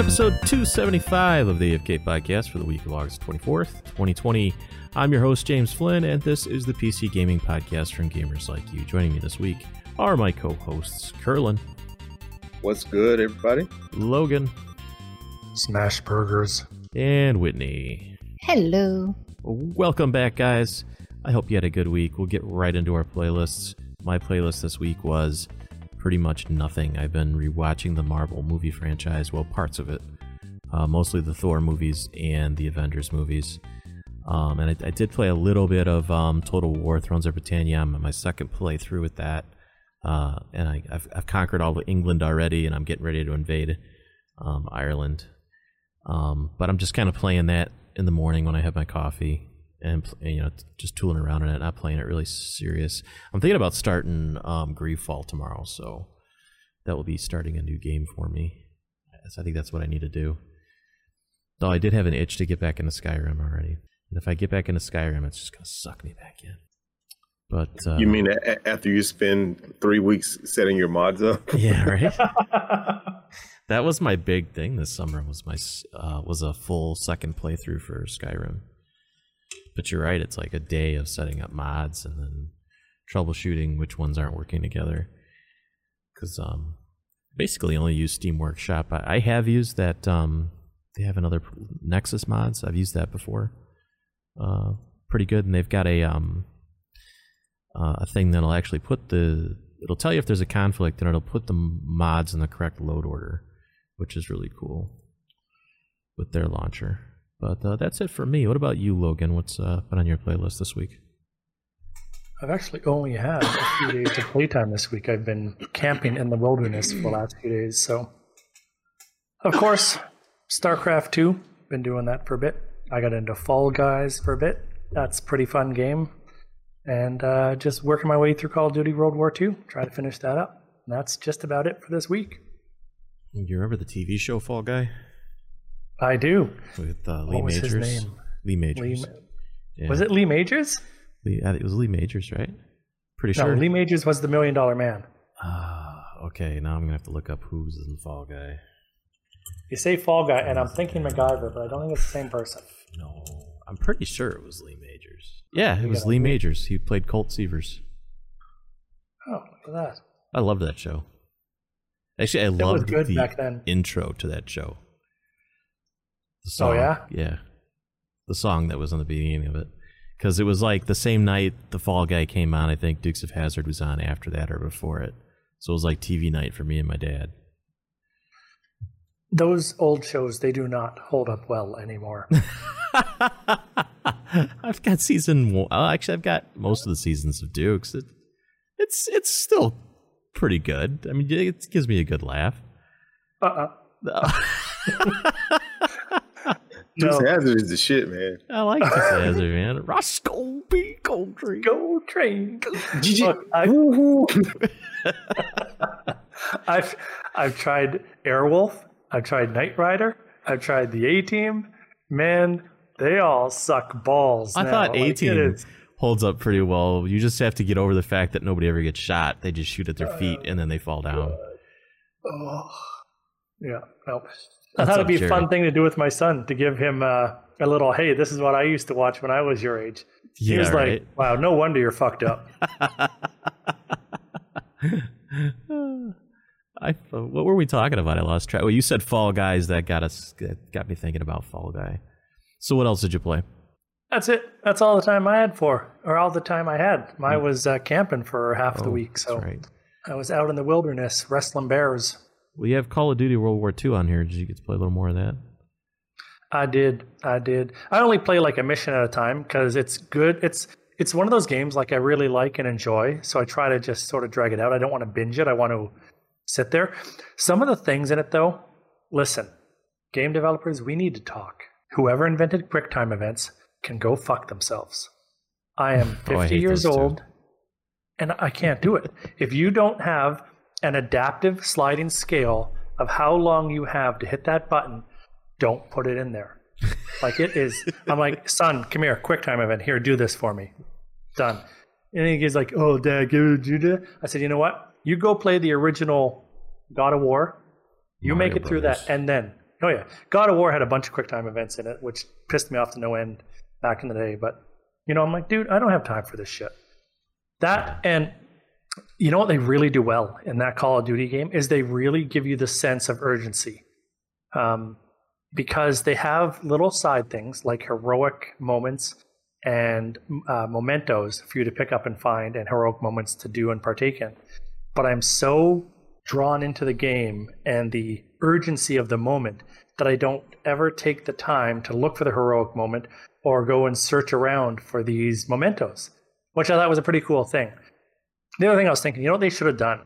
episode 275 of the AFK podcast for the week of August 24th, 2020. I'm your host, James Flynn, and this is the PC Gaming Podcast from gamers like you. Joining me this week are my co hosts, Curlin, What's good, everybody? Logan, Smash burgers. and Whitney. Hello. Welcome back, guys. I hope you had a good week. We'll get right into our playlists. My playlist this week was pretty much nothing. I've been rewatching the Marvel movie franchise, well, parts of it, uh, mostly the Thor movies and the Avengers movies. Um, and I, I did play a little bit of um, Total War: Thrones of Britannia. I'm on my second playthrough with that, uh, and I, I've, I've conquered all of England already, and I'm getting ready to invade um, Ireland. Um, but I'm just kind of playing that in the morning when I have my coffee and pl- you know just tooling around in it, not playing it really serious. I'm thinking about starting um, GreedFall tomorrow, so that will be starting a new game for me. So I think that's what I need to do. Though I did have an itch to get back into Skyrim already, and if I get back into Skyrim, it's just gonna suck me back in. But uh, You mean a- a- after you spend three weeks setting your mods up? yeah, right. that was my big thing this summer. Was my uh, was a full second playthrough for Skyrim. But you're right; it's like a day of setting up mods and then troubleshooting which ones aren't working together. Because um, basically only use Steam Workshop. I, I have used that. Um, they have another Nexus mods. I've used that before. Uh, pretty good, and they've got a um, uh, a thing that'll actually put the it'll tell you if there's a conflict and it'll put the mods in the correct load order, which is really cool with their launcher. But uh, that's it for me. What about you, Logan? What's uh, been on your playlist this week? I've actually only had a few days of playtime this week. I've been camping in the wilderness for the last few days. So, of course, StarCraft 2, been doing that for a bit. I got into Fall Guys for a bit. That's a pretty fun game. And uh, just working my way through Call of Duty World War II, try to finish that up. And that's just about it for this week. You remember the TV show Fall Guy I do. with uh, Lee What was Majors? his name? Lee Majors. Lee, Yeah. Was it Lee Majors? Lee, it was Lee Majors, right? Pretty No, sure. Lee Majors was the Million Dollar Man. Ah, okay. Now I'm gonna have to look up who's in Fall Guy. You say Fall Guy, and I'm thinking MacGyver, but I don't think it's the same person. No, I'm pretty sure it was Lee Majors. Yeah, it You was Lee. Majors. He played Colt Seavers. Oh, look at that. I loved that show. Actually, I was loved the intro to that show. The Oh, song, yeah? yeah, the song that was on the beginning of it, because it was like the same night the Fall Guy came on. I think Dukes of Hazzard was on after that or before it, so it was like TV night for me and my dad. Those old shows, they do not hold up well anymore. I've got season one. uh, Actually, I've got most of the seasons of Dukes. It, it's it's still pretty good. I mean, it gives me a good laugh. Uh-uh. Dukes No. Hazzard is the shit, man. I like Dukes of Hazzard, man. Roscoe P. Coltrane. Go train. go. GG. Look, I, I've, I've tried Airwolf. I've tried Knight Rider. I've tried the A Team. Man, they all suck balls. I now. thought A Team is- holds up pretty well. You just have to get over the fact that nobody ever gets shot. They just shoot at their feet uh, and then they fall down. Oh. Yeah. Nope. I thought it'd be a fun thing to do with my son to give him uh, a little. Hey, this is what I used to watch when I was your age. He Yeah, was right. like, "Wow, no wonder you're fucked up." I what were we talking about? I lost track. Well, you said Fall Guys. That got us that got me thinking about Fall Guy. So what else did you play? That's it. That's all the time I had for, or all the time I had. I was uh, camping for half the Hmm. Oh, week, so that's right. I was out in the wilderness wrestling bears. We have Call of Duty World War II on here. Did you get to play a little more of that? I did. I did. I only play like a mission at a time because it's good. It's it's one of those games like I really like and enjoy. So I try to just sort of drag it out. I don't want to binge it. I want to sit there. Some of the things in it though, listen, game developers, we need to talk. Whoever invented QuickTime events can go fuck themselves. I am Oh, I 50 years old and I can't do it. If you don't have an adaptive sliding scale of how long you have to hit that button, don't put it in there. Like it is. I'm like, son, come here, quick time event. Here, do this for me. Done. And he's like, oh, dad, give it. I said, you know what? You go play the original God of War. You Mario make it through Brothers. that, and then Oh yeah, God of War had a bunch of QuickTime events in it, which pissed me off to no end back in the day. But you know, I'm like, dude, I don't have time for this shit. That and you know what they really do well in that Call of Duty game is they really give you the sense of urgency, um, because they have little side things like heroic moments and uh, mementos for you to pick up and find, and heroic moments to do and partake in. But I'm so drawn into the game and the urgency of the moment that I don't ever take the time to look for the heroic moment or go and search around for these mementos, which I thought was a pretty cool thing. The other thing I was thinking, you know what they should have done?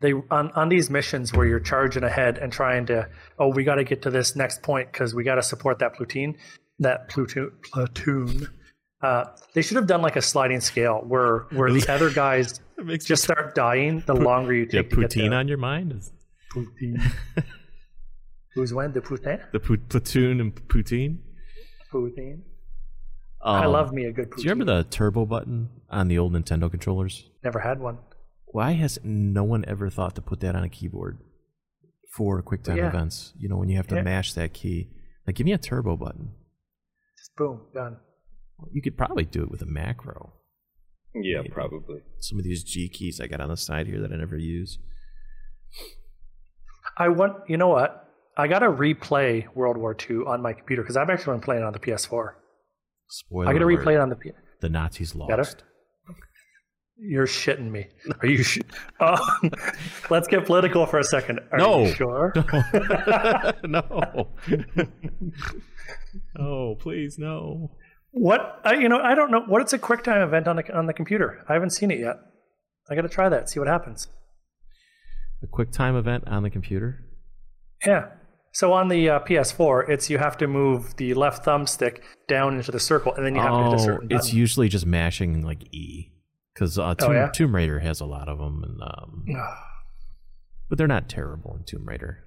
They on, on these missions where you're charging ahead and trying to, oh, we got to get to this next point because we got to support that platoon, that platoon, platoon. Uh, they should have done like a sliding scale where where the other guys just start dying the longer you Yeah, take get poutine on your mind? Is Poutine. Who's when? The Poutine? the pu- platoon and poutine? Poutine. I Um, love me a good poutine. Do you remember the turbo button on the old Nintendo controllers? Never had one. Why has no one ever thought to put that on a keyboard for QuickTime Yeah. events? You know, when you have to Yeah. mash that key. Like, give me a turbo button. Just boom, done. You could probably do it with a macro. Yeah, Maybe. probably. Some of these G keys I got on the side here that I never use. I want, you know what? I got to replay World War II on my computer because I've actually been playing it on the PS4. Spoiler I got to alert, replay it on the P. The Nazis Better? lost. You're shitting me. Are you? Sh- oh, let's get political for a second. Are No. you sure? no. no, please, no. What? I, you know, I don't know. What it's a QuickTime event on the on the computer? I haven't seen it yet. I got to try that. See what happens. A QuickTime event on the computer? Yeah. So on the uh, PS4, it's you have to move the left thumbstick down into the circle, and then you have to hit a Oh, certain it's usually just mashing like E. Because uh, Tomb, Oh, yeah? Tomb Raider has a lot of them, and um, but they're not terrible in Tomb Raider.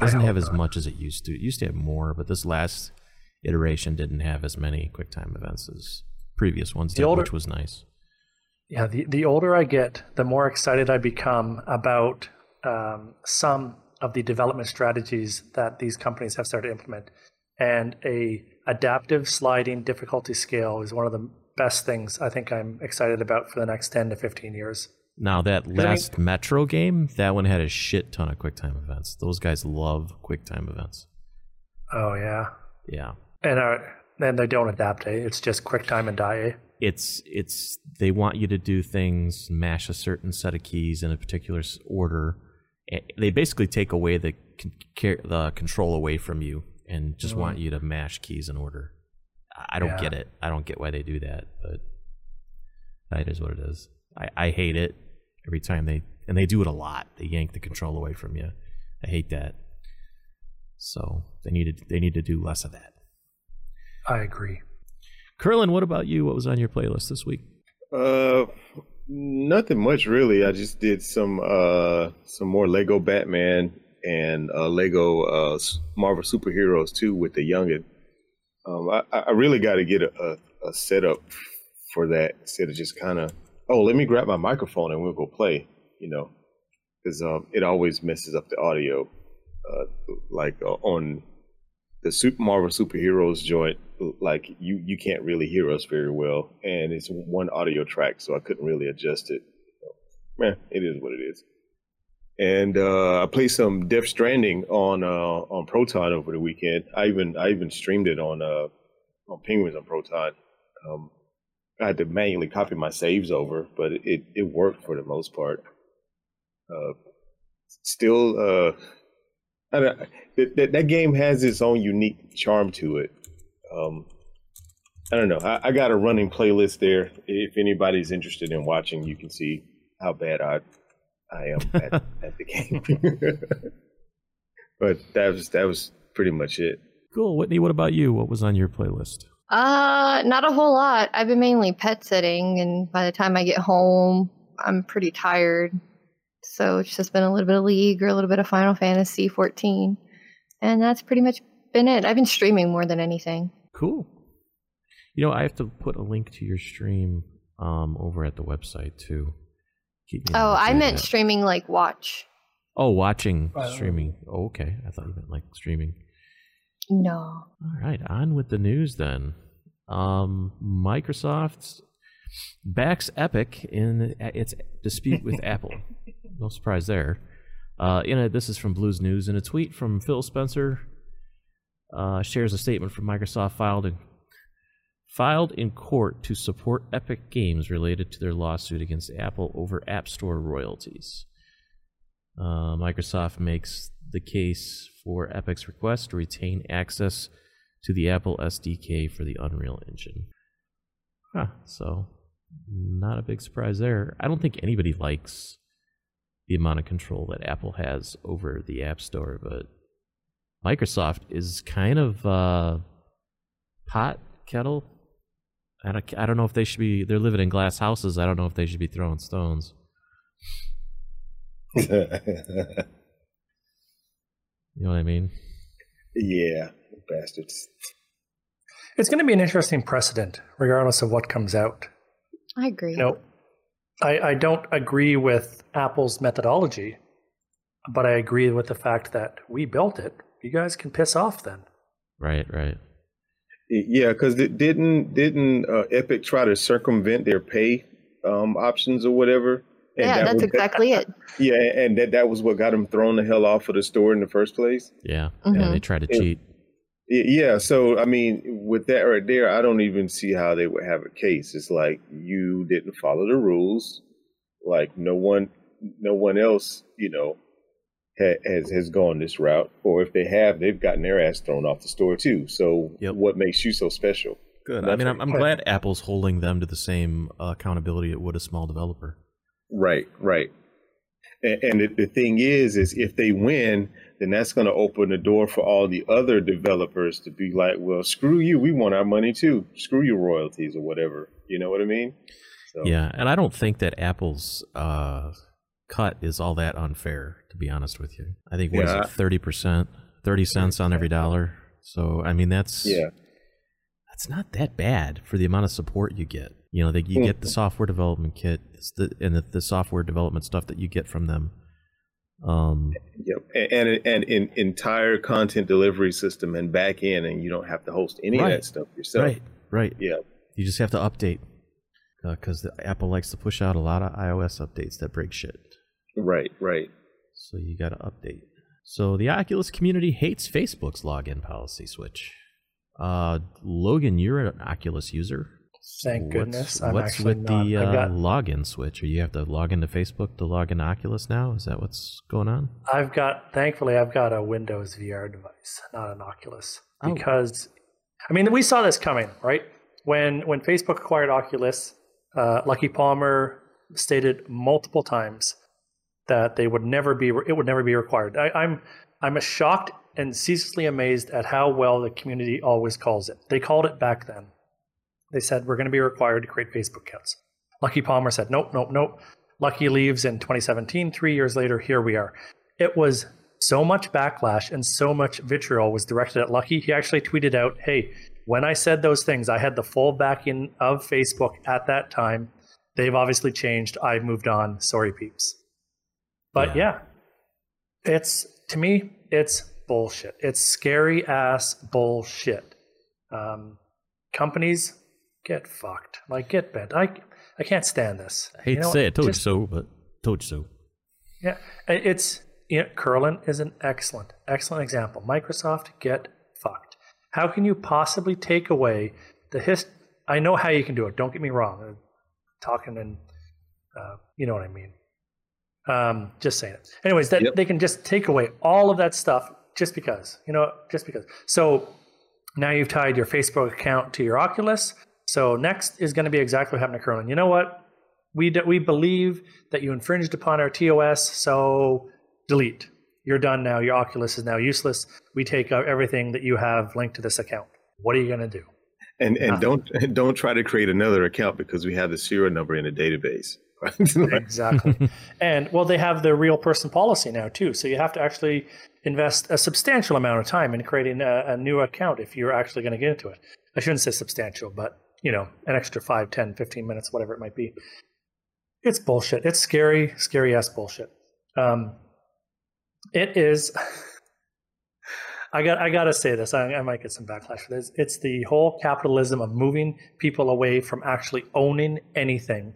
I Doesn't have as not. much as it used to. It used to have more, but this last iteration didn't have as many QuickTime events as previous ones did, older- which was nice. Yeah, the, the older I get, the more excited I become about um, some of the development strategies that these companies have started to implement. And a adaptive sliding difficulty scale is one of the best things I think I'm excited about for the next 10 to 15 years. Now that mean- last Metro game, that one had a shit ton of QuickTime events. Those guys love QuickTime events. Oh, yeah. Yeah. And, uh, and they don't adapt, eh? It's just QuickTime and die, eh? it's it's they want you to do things mash a certain set of keys in a particular order they basically take away the con- care- the control away from you and just want you to mash keys in order. I I don't Yeah. get it. I don't get why they do that but that is what it is. I i hate it every time they and they do it a lot. They yank the control away from you. I hate that. So they need to they need to do less of that. I agree. curlin what about you? What was on your playlist this week? Uh, nothing much really. I just did some uh some more Lego Batman and uh, Lego uh Marvel superheroes too with the youngin. Um, I, I really got to get a, a, a setup for that instead of just kind of oh let me grab my microphone and we'll go play. You know, because um it always messes up the audio. Uh, like uh, on the Super Marvel superheroes joint, like you you can't really hear us very well, and it's one audio track, so I couldn't really adjust it. Man, it is what it is. And uh, I played some Death Stranding on uh, on Proton over the weekend. I even I even streamed it on uh, on Penguins on Proton. Um, I had to manually copy my saves over, but it it worked for the most part. Uh, still, uh, I don't, that, that that game has its own unique charm to it. Um, I don't know. I, I got a running playlist there. If anybody's interested in watching, you can see how bad I I am at, at the game. but that was that was pretty much it. Cool. Whitney, what about you? What was on your playlist? Uh, not a whole lot. I've been mainly pet sitting, and by the time I get home, I'm pretty tired. So it's just been a little bit of League or a little bit of Final Fantasy 14, and that's pretty much been it. I've been streaming more than anything. Cool. You know, I have to put a link to your stream um, over at the website too. Keep me Oh, I updated. meant streaming like watch. Oh, watching Uh, streaming. Oh, okay. I thought you meant like streaming. No. All right, on with the news then. Um, Microsoft backs Epic in its dispute with Apple. No surprise there. Uh, in a, this is from Blues News. In a tweet from Phil Spencer, uh, shares a statement from Microsoft filed in filed in court to support Epic Games related to their lawsuit against Apple over App Store royalties. Uh, Microsoft makes the case for Epic's request to retain access to the Apple SDK for the Unreal Engine. Huh, so not a big surprise there. I don't think anybody likes the amount of control that Apple has over the App Store, but Microsoft is kind of uh, pot kettle. I don't, I don't know if they should be. They're living in glass houses. I don't know if they should be throwing stones. You know what I mean? yeah, bastards. It's going to be an interesting precedent, regardless of what comes out. I agree. You know, I, I don't agree with Apple's methodology, but I agree with the fact that we built it. You guys can piss off then. Right, right. Yeah, because didn't didn't uh, Epic try to circumvent their pay um, options or whatever? And yeah, that that's was- exactly it. Yeah, and that that was what got them thrown the hell off of the store in the first place. Yeah, yeah. Mhm. They tried to Yeah. cheat. Yeah, so I mean, with that right there, I don't even see how they would have a case. It's like you didn't follow the rules. Like no one, no one else, you know, ha- has has gone this route. Or if they have, they've gotten their ass thrown off the store too. So Yep. what makes you so special? Good. I mean, I'm, I'm glad Apple's holding them to the same uh, accountability it would a small developer. Right, right. And, and the, the thing is, is if they win, then that's going to open the door for all the other developers to be like, well, screw you, we want our money too. Screw your royalties or whatever. You know what I mean? So, Yeah, and I don't think that Apple's uh, cut is all that unfair. To be honest with you, I think what is Yeah. it, thirty percent, thirty cents on every dollar. So I mean, that's yeah, that's not that bad for the amount of support you get. You know, you get the software development kit the, and the, the software development stuff that you get from them. Um, yep. And and an entire content delivery system and back end, and you don't have to host any Right. of that stuff yourself. right, right. Yeah. You just have to update because Apple likes to push out a lot of iOS updates that break shit. Right. Right. So you got to update. So the Oculus community hates Facebook's login policy switch. Uh, Logan, you're an Oculus user. Thank What's- goodness. I'm what's with not. the uh, got login switch? Or you have to log into Facebook to log into Oculus now? Is that what's going on? I've got thankfully I've got a Windows VR device, not an Oculus. Oh. Because I mean we saw this coming, right? When when Facebook acquired Oculus, uh, Luckey Palmer stated multiple times that they would never be it would never be required. I, I'm I'm shocked and ceaselessly amazed at how well the community always calls it. They called it back then. They said we're going to be required to create Facebook accounts. Luckey Palmer said nope, nope, nope. Luckey leaves in 2017. Three years later, here we are. It was so much backlash and so much vitriol was directed at Luckey. He actually tweeted out, "Hey, when I said those things, I had the full backing of Facebook at that time. They've obviously changed. I've moved on. Sorry, peeps." But Yeah. yeah, it's to me, it's bullshit. It's scary ass bullshit. Um, companies get fucked. Like get bent. I I can't stand this. I hate You know to say it, told Just- you so, but told you so. yeah, it's you know, Curlin is an excellent, excellent example. Microsoft get fucked. How can you possibly take away the hist? I know how you can do it. Don't get me wrong. I'm talking and uh, you know what I mean. Um, just saying it. Anyways, that Yep. they can just take away all of that stuff just because you know, just because. So now you've tied your Facebook account to your Oculus. So next is going to be exactly what happened to Curlin. You know what? We d- we believe that you infringed upon our TOS. So delete. You're done now. Your Oculus is now useless. We take everything that you have linked to this account. What are you going to do? And and Nothing. don't don't try to create another account because we have the serial number in the database. Exactly. and well, they have the real person policy now too. So you have to actually invest a substantial amount of time in creating a, a new account if you're actually going to get into it. I shouldn't say substantial, but you know, an extra 5, 10, 15 minutes, whatever it might be. It's bullshit. It's scary, scary ass bullshit. Um, It is. I got. I got to say this. I, I might get some backlash for this. It's the whole capitalism of moving people away from actually owning anything,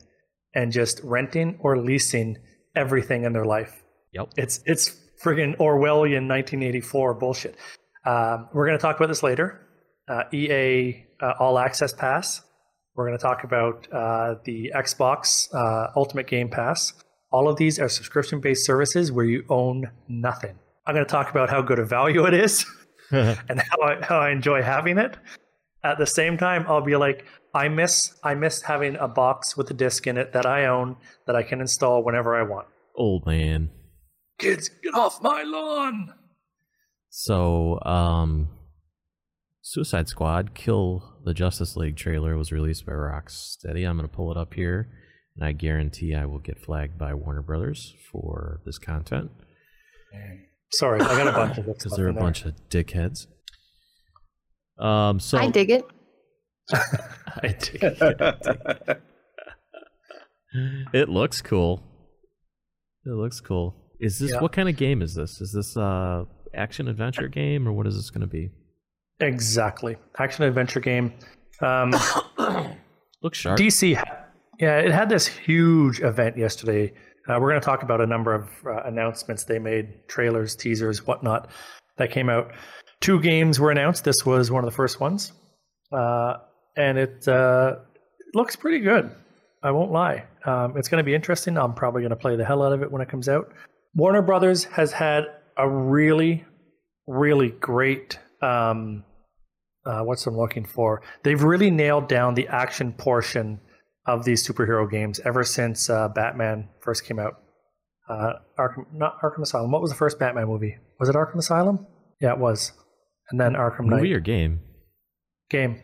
and just renting or leasing everything in their life. Yep. It's it's friggin' Orwellian 1984 bullshit. Um, we're going to talk about this later. Uh, EA uh, All Access Pass. We're going to talk about uh, the Xbox uh, Ultimate Game Pass. All of these are subscription based services where you own nothing. I'm going to talk about how good a value it is and how I, how I enjoy having it. At the same time, I'll be like, I miss I miss having a box with a disc in it that I own that I can install whenever I want. Old man. Kids, get off my lawn! So, um, Suicide Squad Kill the Justice League trailer was released by Rocksteady. I'm going to pull it up here, and I guarantee I will get flagged by Warner Brothers for this content Sorry, I got a bunch of this because stuff they're a there. bunch of dickheads. Um, so I dig it. I dig it. It looks cool. It looks cool. Is this Yeah. what kind of game is this? Is this uh action adventure game or what is this going to be? Exactly, action adventure game. Um, Looks sharp. DC, yeah, it had this huge event yesterday. Uh, we're going to talk about a number of uh, announcements they made, trailers, teasers, whatnot, that came out. Two games were announced. This was one of the first ones, uh, and it uh, looks pretty good. I won't lie. Um, it's going to be interesting. I'm probably going to play the hell out of it when it comes out. Warner Brothers has had a really, really great. Um, uh, what's I'm looking for? They've really nailed down the action portion of these superhero games ever since uh, Batman first came out. Uh, Arkham, not Arkham Asylum. What was the first Batman movie? Was it Arkham Asylum? Yeah, it was. And then Arkham Knight Movie or game? game.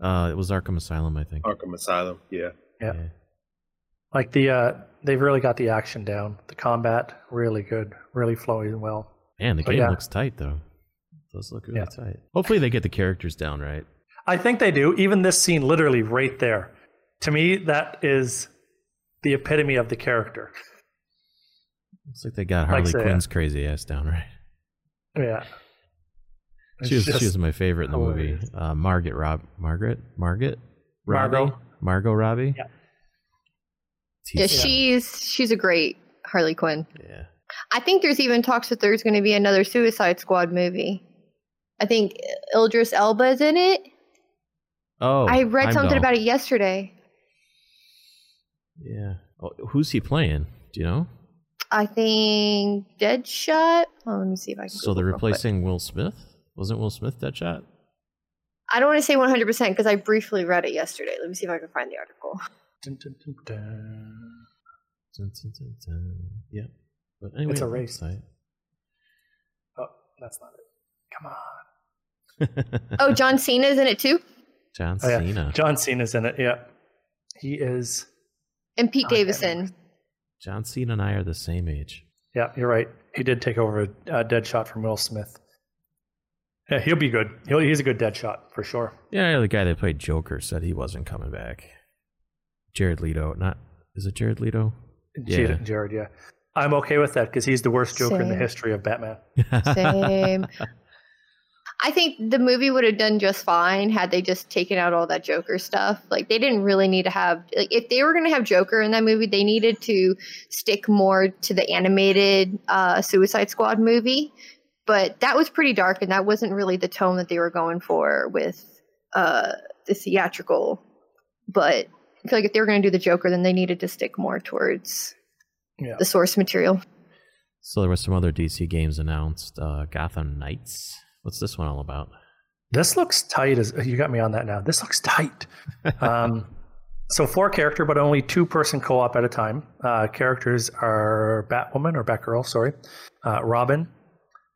Uh, it was Arkham Asylum, I think. Arkham Asylum. Yeah. Yeah. Like the uh, they've really got the action down. The combat really good, really flowing well. Man, the But game yeah. looks tight though. It does look really Yeah. tight. Hopefully they get the characters down right. I think they do. Even this scene, literally right there, to me, that is the epitome of the character. Looks like they got Like Harley say, Quinn's crazy ass down right. Yeah. She was, she was my favorite in the hilarious. movie. Uh, Margaret Rob Margaret Margaret Margot. Robbie? Margot Robbie. Yeah. Yeah, she's she's a great Harley Quinn. yeah. I think there's even talks that there's going to be another Suicide Squad movie. I think Idris Elba is in it. Oh, I read something Heimdall. about it yesterday. Yeah. Oh, who's he playing? Do you know? I think Deadshot. Oh, let me see if I can. So they're Google real quick. replacing Will Smith. Wasn't Will Smith Deadshot? I don't want to say 100 percent because I briefly read it yesterday. Let me see if I can find the article. Dun, dun, dun, dun. Dun, dun, dun, dun. Yeah. But anyway, It's a race. looks Oh, that's not it. Come on. Tight. Oh, John Cena's in it too, John Oh, yeah. Cena. John Cena's in it. Yeah. He is. and Pete Oh, I Davidson. John Cena and I are the same age. Yeah, you're right. He did take over a, a dead shot from Will Smith. Yeah, he'll be good. He'll, he's a good dead shot for sure. Yeah, the guy that played Joker said he wasn't coming back. Jared Leto, not is it Jared Leto? Yeah. Jared, Jared, yeah. I'm okay with that because he's the worst Joker in the history of Batman. Same. I think the movie would have done just fine had they just taken out all that Joker stuff. Like they didn't really need to have like if they were going to have Joker in that movie, they needed to stick more to the animated uh, Suicide Squad movie. But that was pretty dark, and that wasn't really the tone that they were going for with uh, the theatrical. But I feel like if they were going to do the Joker, then they needed to stick more towards Yeah. the source material. So there were some other DC games announced. Uh, Gotham Knights. What's this one all about? This looks tight. As you got me on that now. This looks tight. um, so four character, but only two person co op at a time. Uh, characters are Batwoman or Batgirl, sorry, uh, Robin,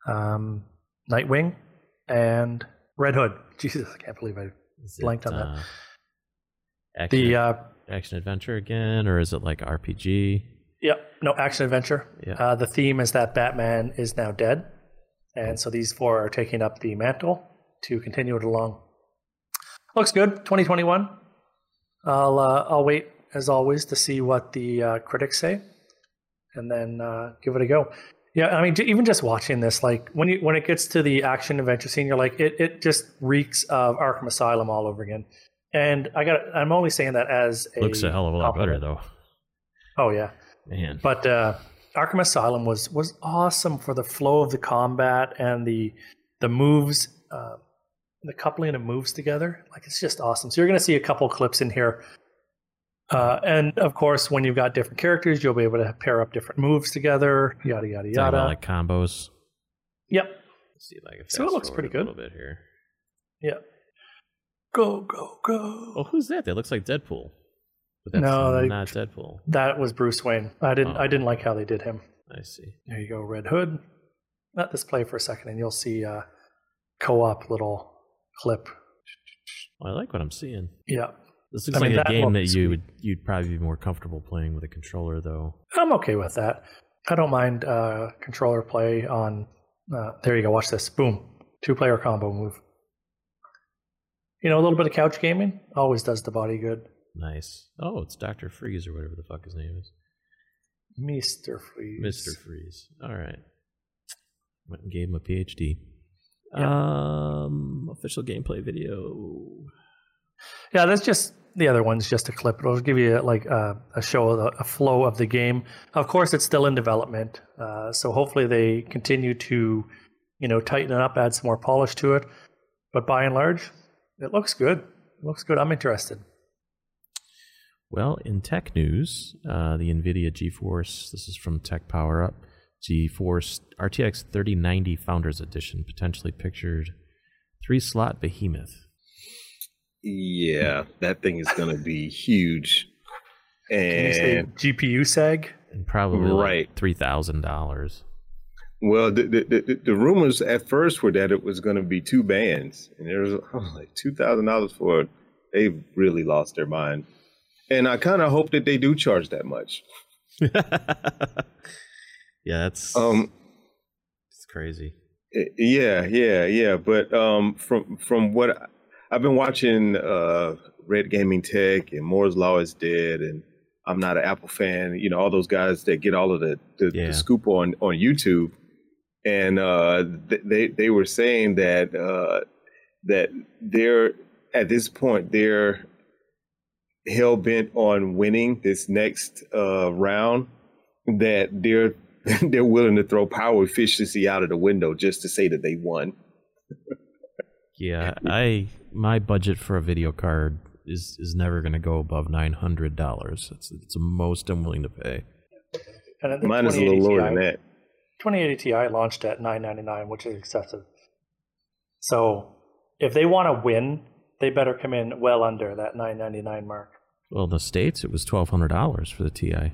um, Nightwing, and Red Hood. Jesus, I can't believe I Is Blanked on that. uh, Action, the uh, action adventure again, or is it like RPG? Yep. No action adventure. Yeah. Uh, the theme is that Batman is now dead, and so these four are taking up the mantle to continue it along. Looks good. 2021. I'll uh, I'll wait as always to see what the uh, critics say, and then uh, give it a go. Yeah, I mean, even just watching this, like when you when it gets to the action adventure scene, you're like, it, it just reeks of Arkham Asylum all over again. And I got, I'm only saying that as a Looks a hell of a lot better though. Oh yeah, Man. but uh, Arkham Asylum was was awesome for the flow of the combat and the the moves, uh, the coupling of moves together. Like it's just awesome. So you're going to see a couple clips in here. Uh, and of course, when you've got different characters, you'll be able to pair up different moves together. Yada yada about yada. like combos. yep. Let's see if I can So it looks pretty good. a little bit here. Yeah. Go go go. Oh, who's that? That looks like Deadpool. But that's No, they- not Deadpool. That was Bruce Wayne. I didn't. Oh. I didn't like how they did him. I see. There you go, Red Hood. Let this play for a second, and you'll see a co-op little clip. Well, I like what I'm seeing. Yeah, This looks I mean, like a that game that you would you'd probably be more comfortable playing with a controller, though. I'm okay with that. I don't mind uh, controller play on. Uh, there you go. Watch this. Boom. Two-player combo move. You know, a little bit of couch gaming always does the body good. Nice. Oh, it's Doctor Freeze or whatever the fuck his name is. Mister Freeze. Mister Freeze. All right. Went and gave him a PhD. Um, official gameplay video. Yeah, that's just the other one's just a clip. It'll give you like a, a show, of the, a flow of the game. Of course, it's still in development, uh, so hopefully they continue to, you know, tighten it up, add some more polish to it. But by and large, it looks good. It looks good. I'm interested. Well, in tech news, uh, the NVIDIA GeForce, this is from Tech Power Up, GeForce RTX 3090 Founders Edition, potentially pictured three slot behemoth. Yeah, that thing is going to be huge. Can you say And GPU sag? And probably Right. like $3,000. well, the, the, the, the rumors at first were that it was going to be two bands, and there was I was like two thousand dollars for it. They really lost their mind, and I kind of hope that they do charge that much. yeah, that's Um, it's crazy. Yeah, yeah, yeah. But um, from from what I, I've been watching, uh, Red Gaming Tech and Moore's Law is Dead, and I'm not an Apple fan. You know, all those guys that get all of the the, Yeah. the scoop on on YouTube, and uh, th- they they were saying that uh, that they're at this point they're hell bent on winning this next uh, round. That they're they're willing to throw power efficiency out of the window just to say that they won. Yeah, I my budget for a video card is is never going to go above nine hundred dollars. It's it's the most I'm willing to pay. And the Mine is a little lower Ti than that. 2080 Ti launched at 999, which is excessive. So if they want to win, they better come in well under that 999 mark. Well, in the states it was twelve hundred dollars for the Ti. Uh,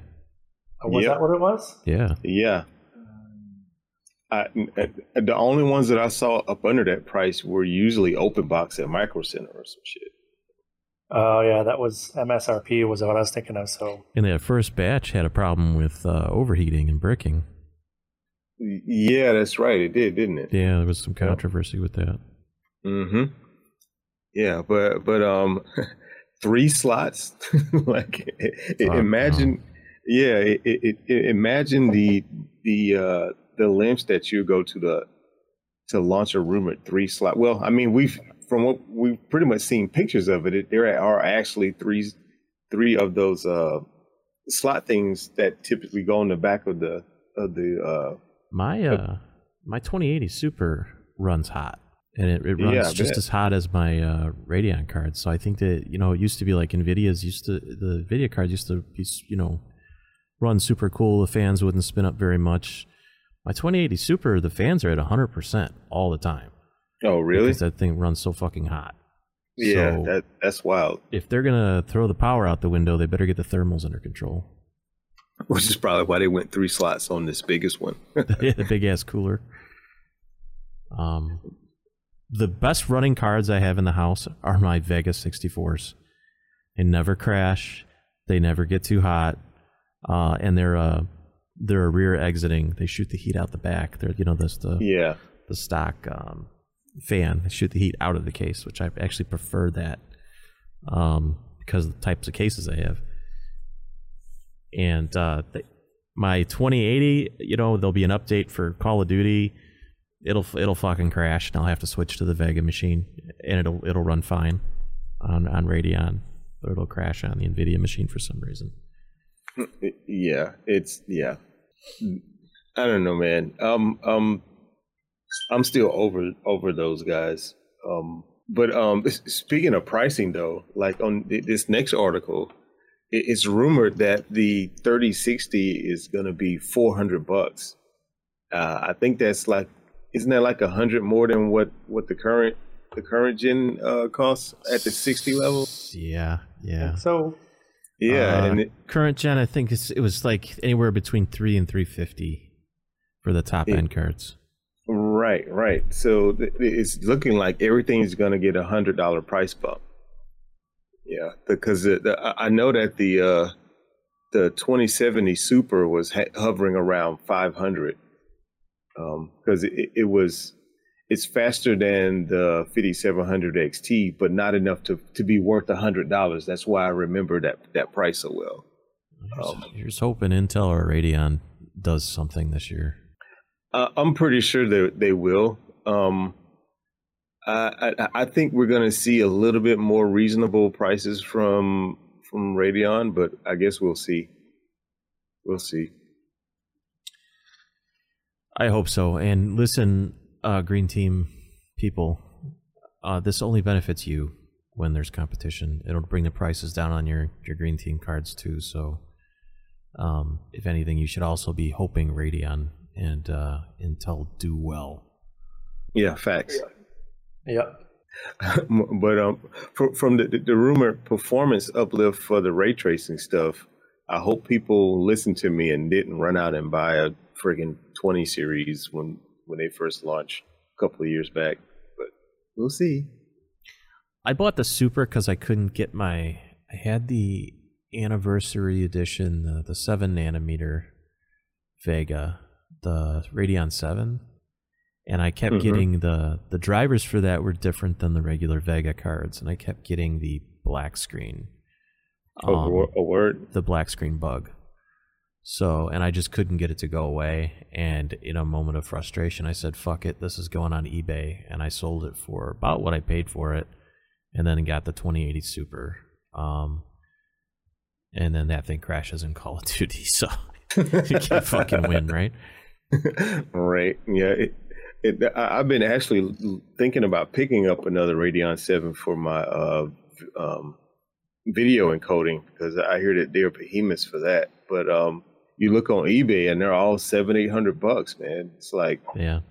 Was Yep. that what it was? Yeah, Yeah. I, the only ones that I saw up under that price were usually open box at Micro Center or some shit. Oh yeah, that was MSRP was what I was thinking of. So and that first batch had a problem with uh, overheating and bricking. Yeah, that's right. It did, didn't it? Yeah, there was some controversy with that. Mm-hmm. Yeah, but but um, three slots. like imagine, yeah, it, it, it, imagine the the uh the lengths that you go to the to launch a room at three slot. Well, I mean, we've from what we've pretty much seen pictures of it. it there are actually three three of those uh slot things that typically go in the back of the of the uh My uh, my 2080 Super runs hot, and it, it runs Yeah, just as hot as my uh, Radeon cards. So I think that you know it used to be like Nvidia's used to the Nvidia cards used to be you know run super cool. The fans wouldn't spin up very much. My 2080 Super, the fans are at 100 percent all the time. oh really Because that thing runs so fucking hot. yeah So- that that's wild. If they're gonna throw the power out the window, they better get the thermals under control. Which is probably why they went three slots on this biggest one. yeah, the big ass cooler. Um, the best running cards I have in the house are my Vega 64s. They never crash. They never get too hot. Uh, and they're uh, they're a rear exiting. They shoot the heat out the back. They're you know this the yeah. the stock um, fan. They shoot the heat out of the case, which I actually prefer that um, because of the types of cases I have. And uh, they, my 2080, you know, there'll be an update for Call of Duty. It'll it'll fucking crash, and I'll have to switch to the Vega machine, and it'll it'll run fine on on Radeon, but it'll crash on the Nvidia machine for some reason. Yeah, it's yeah. I don't know, man. Um, um, I'm still over over those guys. Um, but um, speaking of pricing, though, like on this next article, it's rumored that the 3060 is going to be 400 bucks. Uh, I think that's like, isn't that like a hundred more than what what the current the current gen uh, costs at the 60 level? Yeah, yeah. So yeah, Uh, and it, current gen, I think it's, it was like anywhere between three and three fifty for the top Yeah. end cards. right, right. So th- it's looking like everything is going to get a hundred dollar price bump. Yeah, because the, the, I I know that the uh, the 2070 Super was ha- hovering around 500 because it, it was it's faster than the 5700 XT, but not enough to, to be worth a hundred dollars. That's why I remember that that price so well. Um, here's hoping Intel or Radeon does something this year. Uh, I'm pretty sure that they will. Um, I, I I think we're going to see a little bit more reasonable prices from from Radeon, but I guess we'll see. We'll see. I hope so. And listen, uh, Green Team people, uh, this only benefits you when there's competition. It'll bring the prices down on your, your Green Team cards too. So, um, if anything, you should also be hoping Radeon and uh, Intel do well. Yeah, facts. Yep. but um, from, from the, the rumored performance uplift for the ray tracing stuff, I hope people listen to me and didn't run out and buy a friggin' 20 series when when they first launched a couple of years back. But we'll see. I bought the Super because I couldn't get my. I had the anniversary edition, the, the seven nanometer Vega, the Radeon Seven, and I kept Mhm. getting the the drivers for that were different than the regular Vega cards, and I kept getting the black screen, um, a word. the black screen bug. So, and I just couldn't get it to go away. And in a moment of frustration, I said, fuck it, this is going on eBay. And I sold it for about what I paid for it. And then got the 2080 Super. Um, and then that thing crashes in Call of Duty. So you can't fucking win, right? right. Yeah. It, it, I, I've been actually thinking about picking up another Radeon 7 for my uh, um, video encoding because I hear that they're behemoths for that. But um, you look on eBay and they're all seven, eight hundred bucks, man. It's like, Yeah.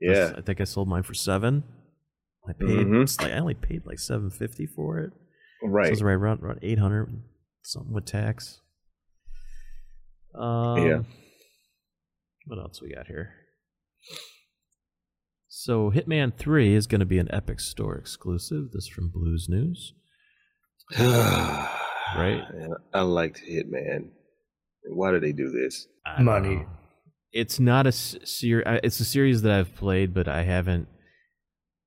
yeah, I think I sold mine for seven. I paid, Mhm. it's like, I only paid like 750 for it. So right. it was right around, around 800 something with tax. Um, Yeah. What else we got here? So Hitman 3 is going to be an Epic Store exclusive. This from Blues News. right. I liked Hitman. Why do they do this? Money. know. It's not a series. It's a series that I've played, but I haven't.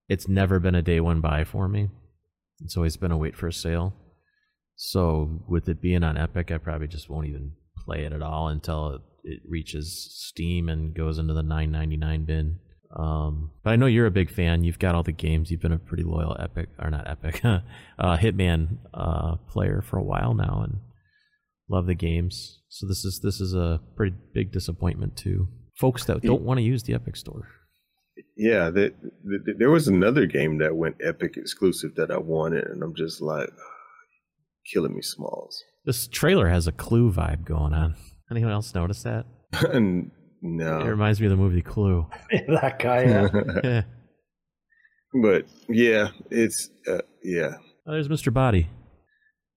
It's never been a day one buy for me. It's always been a wait for a sale. So with it being on Epic, I probably just won't even play it at all until it, it reaches Steam and goes into the 9.99 bin. Um, but I know you're a big fan. You've got all the games. You've been a pretty loyal Epic or not Epic, uh, Hitman uh, player for a while now, and love the games. So this is this is a pretty big disappointment to folks that don't want to use the Epic Store. Yeah, that th- there was another game that went Epic exclusive that I wanted, and I'm just like, killing me, Smalls. This trailer has a Clue vibe going on. Anyone else notice that? no. It reminds me of the movie Clue. that guy. Yeah. But yeah, it's uh, yeah. Oh, there's Mr. Body.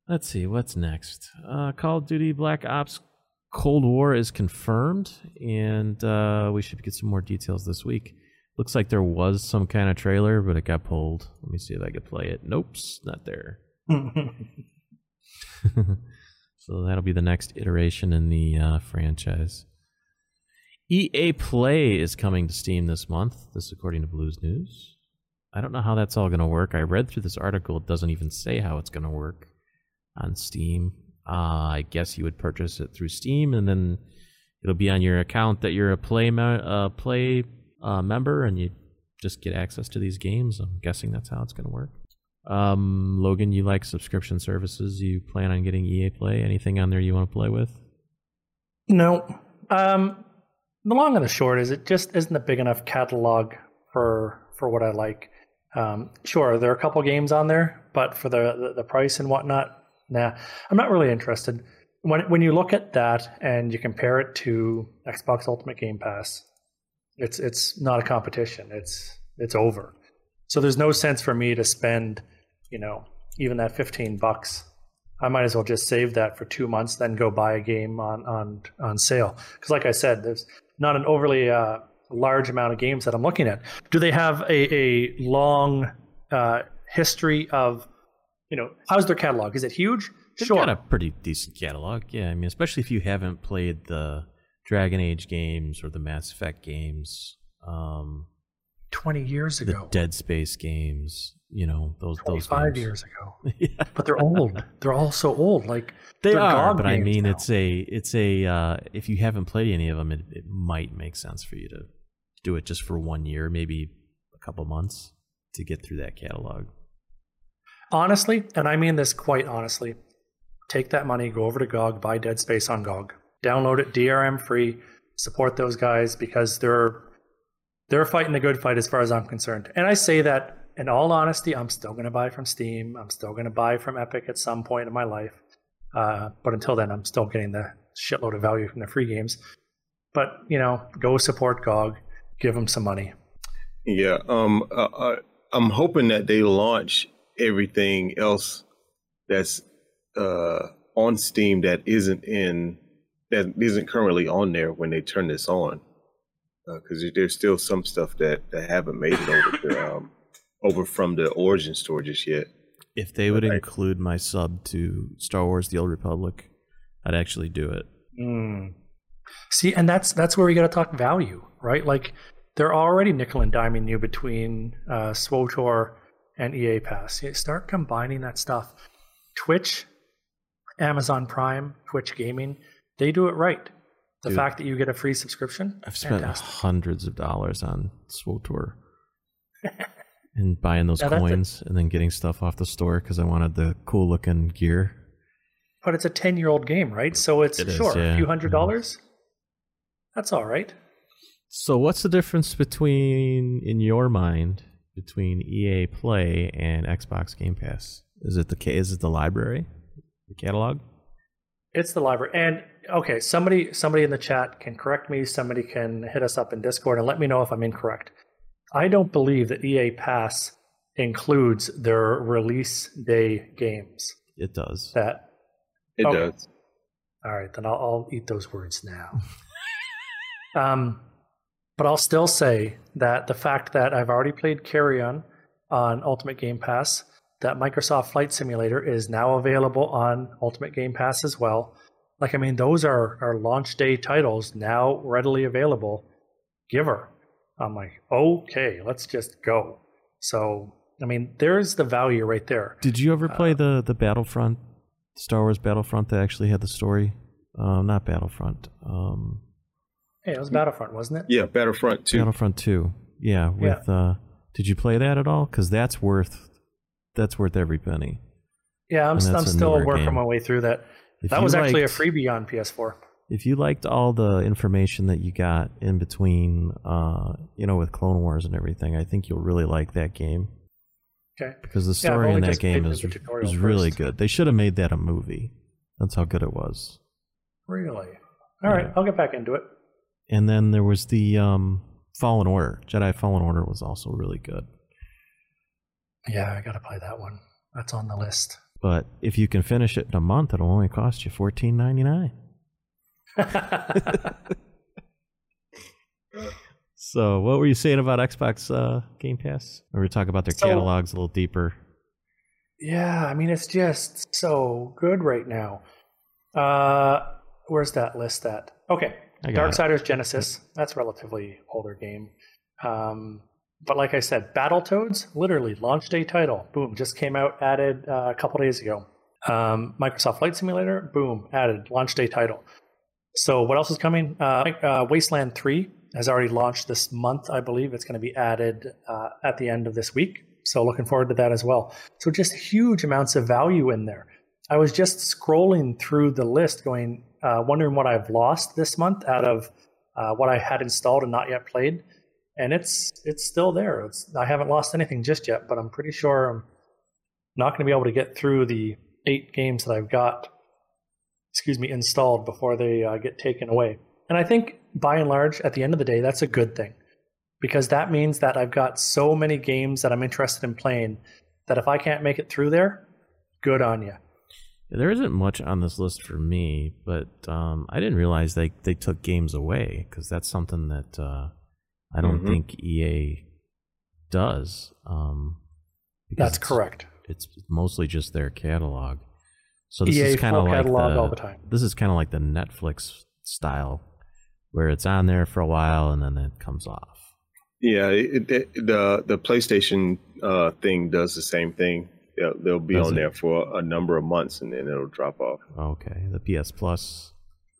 Let's see, what's next? Uh, Call of Duty Black Ops Cold War is confirmed, and uh, we should get some more details this week. Looks like there was some kind of trailer, but it got pulled. Let me see if I could play it. Nope, not there. so that'll be the next iteration in the uh, franchise. EA Play is coming to Steam this month. This, according to Blues News. I don't know how that's all going to work. I read through this article; it doesn't even say how it's going to work on Steam. Uh, I guess you would purchase it through Steam, and then it'll be on your account that you're a play me- uh, play uh, member, and you just get access to these games. I'm guessing that's how it's going to work. Um, Logan, you like subscription services? You plan on getting EA Play? Anything on there you want to play with? No. Um, the long and the short is it just isn't a big enough catalog for for what I like. Um, sure, there are a couple games on there, but for the, the, the price and whatnot, nah, I'm not really interested. When when you look at that and you compare it to Xbox Ultimate Game Pass, it's it's not a competition. It's it's over. So there's no sense for me to spend, you know, even that 15 bucks. I might as well just save that for two months, then go buy a game on on on sale. Because like I said, there's not an overly uh, large amount of games that I'm looking at. Do they have a, a long uh, history of, you know, how's their catalog? Is it huge? They've sure. got a pretty decent catalog. Yeah, I mean, especially if you haven't played the Dragon Age games or the Mass Effect games, um, 20 years ago, the. Dead Space games. You know those those 25 games. years ago. yeah. But they're old. they're all so old. Like They they're but I mean, now. it's a it's a uh, if you haven't played any of them, it, it might make sense for you to do it just for one year, maybe a couple months to get through that catalog. Honestly, and I mean this quite honestly, take that money, go over to GOG, buy Dead Space on GOG, download it DRM free, support those guys because they're they're fighting a good fight as far as I'm concerned. And I say that in all honesty, I'm still going to buy from Steam. I'm still going to buy from Epic at some point in my life. Uh, but until then, I'm still getting the shitload of value from the free games. But you know, go support GOG, give them some money. Yeah, um, uh, I'm hoping that they launch everything else that's uh, on Steam that isn't in that isn't currently on there when they turn this on, because there's still some stuff that that haven't made it over to, um, over from the Origin store just yet. If they would Right. include my sub to Star Wars: The Old Republic, I'd actually do it. Mm. See, and that's that's where we got to talk value, right? Like they're already nickel and diming you between uh, SWTOR and EA Pass. You start combining that stuff. Twitch, Amazon Prime, Twitch Gaming, they do it right. The Dude. fact that you get a free subscription, I've spent fantastic. hundreds of dollars on SWTOR and buying those a- coins and then getting stuff off the store because I wanted the cool looking gear. But it's a ten-year-old game, right? So it's It is, sure yeah. a few hundred Mhm. dollars. That's all right. So, what's the difference between, in your mind, between EA Play and Xbox Game Pass? Is it the ca- is it the library, the catalog? It's the library. And okay, somebody somebody in the chat can correct me. Somebody can hit us up in Discord and let me know if I'm incorrect. I don't believe that EA Pass includes their release day games. It does. That It Okay. does. all right, then I'll, I'll eat those words now. um, but I'll still say that the fact that I've already played Carrion on on Ultimate Game Pass, that Microsoft Flight Simulator is now available on Ultimate Game Pass as well. Like, I mean, those are, are launch day titles now readily available. Giver. I'm like, okay, let's just go. So, I mean, there's the value right there. Did you ever Uh, play the the Battlefront, Star Wars Battlefront that actually had the story? Um, not Battlefront. Um, Hey, it was Battlefront, wasn't it? Yeah, Battlefront Two. Battlefront Two. Yeah. With uh, did you play that at all? Because that's worth that's worth every penny. Yeah, I'm, I'm still working game. my way through that. If that you was actually a freebie on PS4. If you liked all the information that you got in between, uh, you know, with Clone Wars and everything, I think you'll really like that game Okay. because the Yeah, story in that game is is really first. good. They should have made that a movie. That's how good it was. Really? All right, Yeah. I'll get back into it. And then there was the um, Fallen Order. Jedi Fallen Order was also really good. Yeah, I got to play that one. That's on the list. But if you can finish it in a month, it'll only cost you fourteen ninety nine. So, what were you saying about Xbox uh, Game Pass? Or we talk about their So- catalogs a little deeper. yeah, I mean, it's just so good right now. Uh, where's that list at? Okay, Got it. Darksiders Genesis. That's a relatively older game. Um, but like I said, Battletoads, literally launch day title. Boom, just came out, added uh, a couple days ago. Um, Microsoft Flight Simulator, boom, added launch day title. So what else is coming? Uh, uh, Wasteland 3 has already launched this month, I believe. It's going to be added uh, at the end of this week. So looking forward to that as well. So just huge amounts of value in there. I was just scrolling through the list, going, uh, wondering what I've lost this month out of uh, what I had installed and not yet played, and it's it's still there. It's, I haven't lost anything just yet, but I'm pretty sure I'm not going to be able to get through the eight games that I've got, excuse me, installed before they uh, get taken away. And I think by and large, at the end of the day, that's a good thing because that means that I've got so many games that I'm interested in playing that if I can't make it through there, good on you. There isn't much on this list for me, but um, I didn't realize they, they took games away because that's something that uh, I don't Mhm. think EA does. Um, That's it's- correct. It's mostly just their catalog. So this EA is kind of like catalog the, all the time. This is kind of like the Netflix style, where it's on there for a while and then it comes off. Yeah, it, it, the the PlayStation uh, thing does the same thing. They'll, they'll be Does on it? there for a number of months and then it'll drop off. Okay, the PS Plus,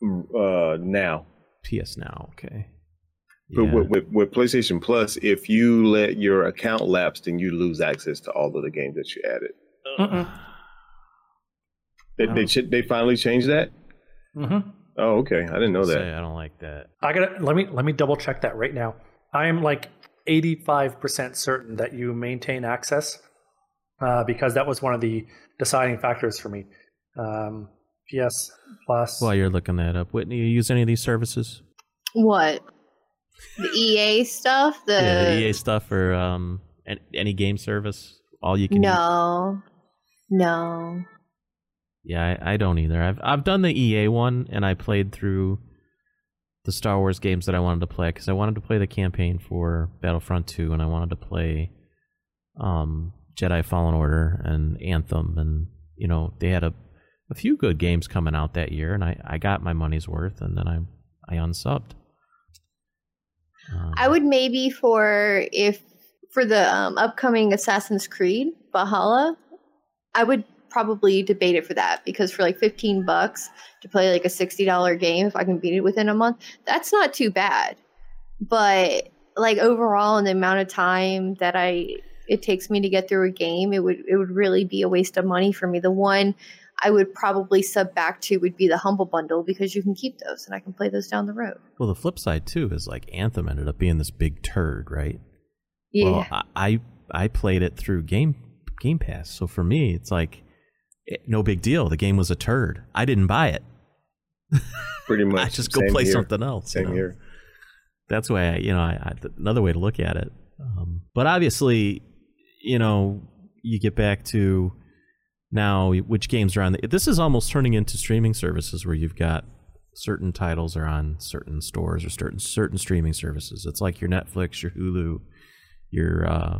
Uh, now, PS Now. Okay. but with, with, with PlayStation Plus, if you let your account lapse, then you lose access to all of the games that you added. Mm-mm. They they, Oh. ch- they finally changed that. hmm Oh, okay. I didn't know that. Say, I don't like that. I gotta let me let me double check that right now. I am like eighty five percent certain that you maintain access uh, because that was one of the deciding factors for me. Um, PS Plus. While you're looking that up, Whitney, you use any of these services? What? The EA stuff? The, yeah, the EA stuff or um, any, any game service? All you can. No. No. Yeah, I, I don't either. I've I've done the EA one, and I played through the Star Wars games that I wanted to play because I wanted to play the campaign for Battlefront 2, and I wanted to play um, Jedi Fallen Order and Anthem, and you know they had a a few good games coming out that year, and I, I got my money's worth, and then I I unsubbed. Um, I would maybe for if for the um, upcoming Assassin's Creed Valhalla, I would probably debate it for that because for like 15 bucks to play like a $60 game if I can beat it within a month, that's not too bad. But like overall in the amount of time that I it takes me to get through a game, it would it would really be a waste of money for me. The one I would probably sub back to would be the Humble Bundle because you can keep those and I can play those down the road. well, the flip side too is like Anthem ended up being this big turd, right? Yeah. Well, I I I played it through Game Game Pass, so for me, it's like it, no big deal. The game was a turd. I didn't buy it. Pretty much. I just go Same play here. something else. you Same know? here. That's why I, you know, I, I, another way to look at it. Um, but obviously, you know, you get back to now which games are on. The, this is almost turning into streaming services where you've got certain titles are on certain stores or certain certain streaming services. It's like your Netflix, your Hulu, your uh,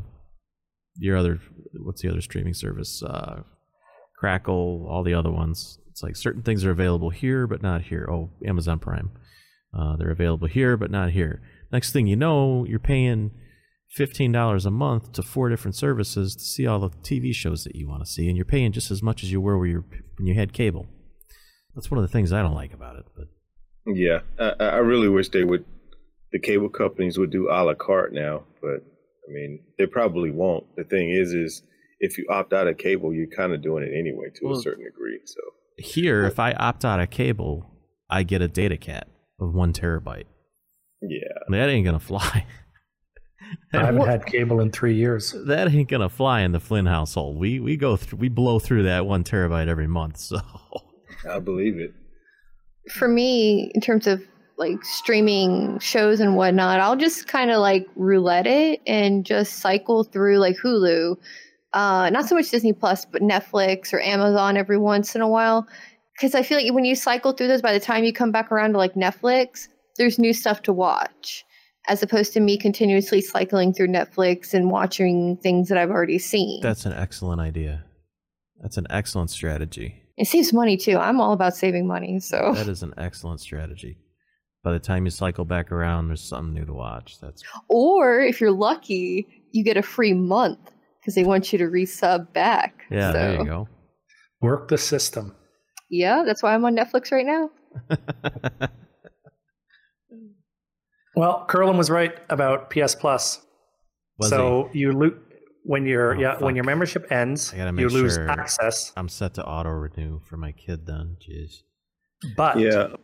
your other what's the other streaming service? Uh, Crackle, all the other ones. It's like certain things are available here but not here. Oh, Amazon Prime. Uh, they're available here but not here. Next thing you know, you're paying fifteen dollars a month to four different services to see all the TV shows that you want to see, and you're paying just as much as you were when you when you had cable. That's one of the things I don't like about it. But Yeah, I, I I really wish they would. The cable companies would do a la carte now, but I mean, they probably won't. The thing is, is if you opt out of cable, you're kind of doing it anyway to Well- a certain degree. So here, if I opt out of cable, I get a data cap of one terabyte. yeah, That ain't gonna fly. I haven't had cable in three years. that ain't gonna fly in the Flynn household. We we go through we blow through that one terabyte every month. So I believe it. for me, in terms of like streaming shows and whatnot, I'll just kind of like roulette it and just cycle through like Hulu. Uh, not so much Disney Plus, but Netflix or Amazon every once in a while. Because I feel like when you cycle through those, by the time you come back around to like Netflix, there's new stuff to watch, as opposed to me continuously cycling through Netflix and watching things that I've already seen. that's an excellent idea. That's an excellent strategy. it saves money too. I'm all about saving money, so. That is an excellent strategy. By the time you cycle back around, there's something new to watch. That's Or if you're lucky, you get a free month because they want you to resub back. yeah. There you go. Work the system. Yeah, that's why I'm on Netflix right now. Well, Curlin was right about PS Plus. Was so you lo- when your Oh, yeah when your membership ends, you lose sure- access. I'm set to auto renew for my kid then. Jeez. But Yeah,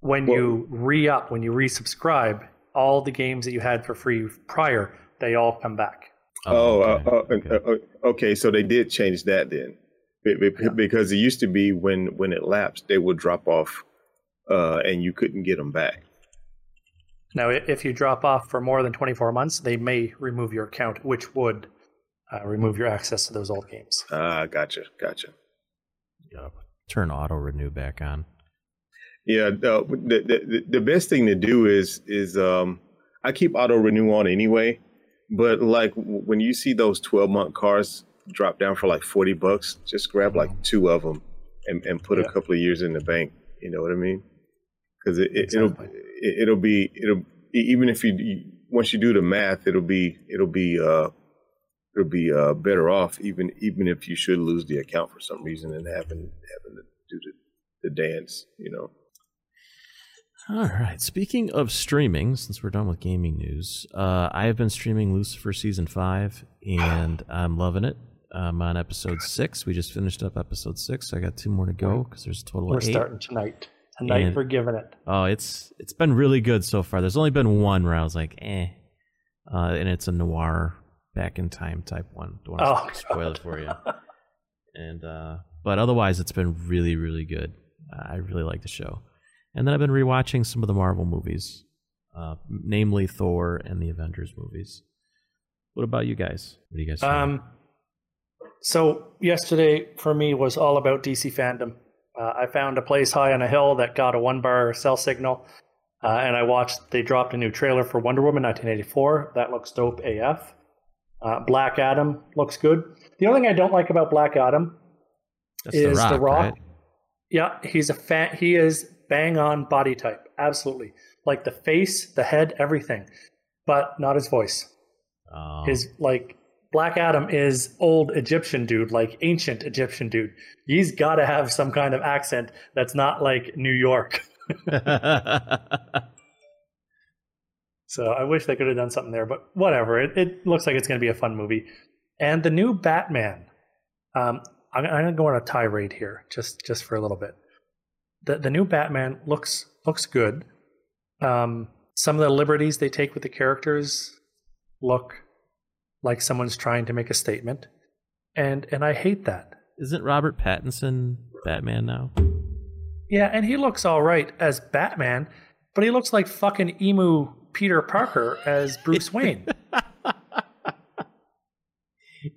when Well- you re up, when you resubscribe, all the games that you had for free prior, they all come back. Oh, okay, uh, uh, okay. uh, uh, okay. So they did change that then, Be- be- Yeah. because it used to be when when it lapsed, they would drop off, uh, and you couldn't get them back. Now, if you drop off for more than 24 months, they may remove your account, which would uh, remove your access to those old games. Ah, gotcha, gotcha. Yeah. Turn auto renew back on. Yeah, the, the the the best thing to do is is um, I keep auto renew on anyway, but like when you see those twelve month cars drop down for like forty bucks, just grab like two of them and, and put Yeah. a couple of years in the bank. You know what I mean? Because it, it, Exactly. it'll it, it'll be it'll e- even if you, you once you do the math, it'll be it'll be uh it'll be uh better off even even if you should lose the account for some reason and having having to do the, the dance. You know. All right. Speaking of streaming, since we're done with gaming news, uh, I have been streaming Lucifer season five, and I'm loving it. I'm on episode six. We just finished up episode six. So I got two more to go because there's a total We're of eight. starting tonight. Tonight, And- we're giving it. Oh, it's it's been really good so far. There's only been one where I was like, eh, uh, and it's a noir back in time type one. Don't want Oh, to spoil it for you. And uh, but otherwise, it's been really really good. I really like the show. And then I've been rewatching some of the Marvel movies, uh, namely Thor and the Avengers movies. What about you guys? What do you guys? Um, so yesterday for me was all about DC fandom. Uh, I found a place high on a hill that got a one bar cell signal, uh, and I watched. They dropped a new trailer for Wonder Woman 1984. That looks dope AF. Uh, Black Adam looks good. The only thing I don't like about Black Adam That's is the Rock, The Rock. right? Yeah, he's a fan. He is bang on body type. Absolutely, like the face, the head, everything, but not his voice. Oh. His like Black Adam is old Egyptian dude, like ancient Egyptian dude. He's got to have some kind of accent that's not like New York. So I wish they could have done something there, but whatever. It, it looks like it's going to be a fun movie. And the new Batman. Um, I'm, I'm going to go on a tirade here, just just for a little bit. The the new Batman looks looks good. Um, some of the liberties they take with the characters look like someone's trying to make a statement, and and I hate that. Isn't Robert Pattinson Batman now? Yeah, and he looks all right as Batman, but he looks like fucking emu Peter Parker as Bruce Wayne.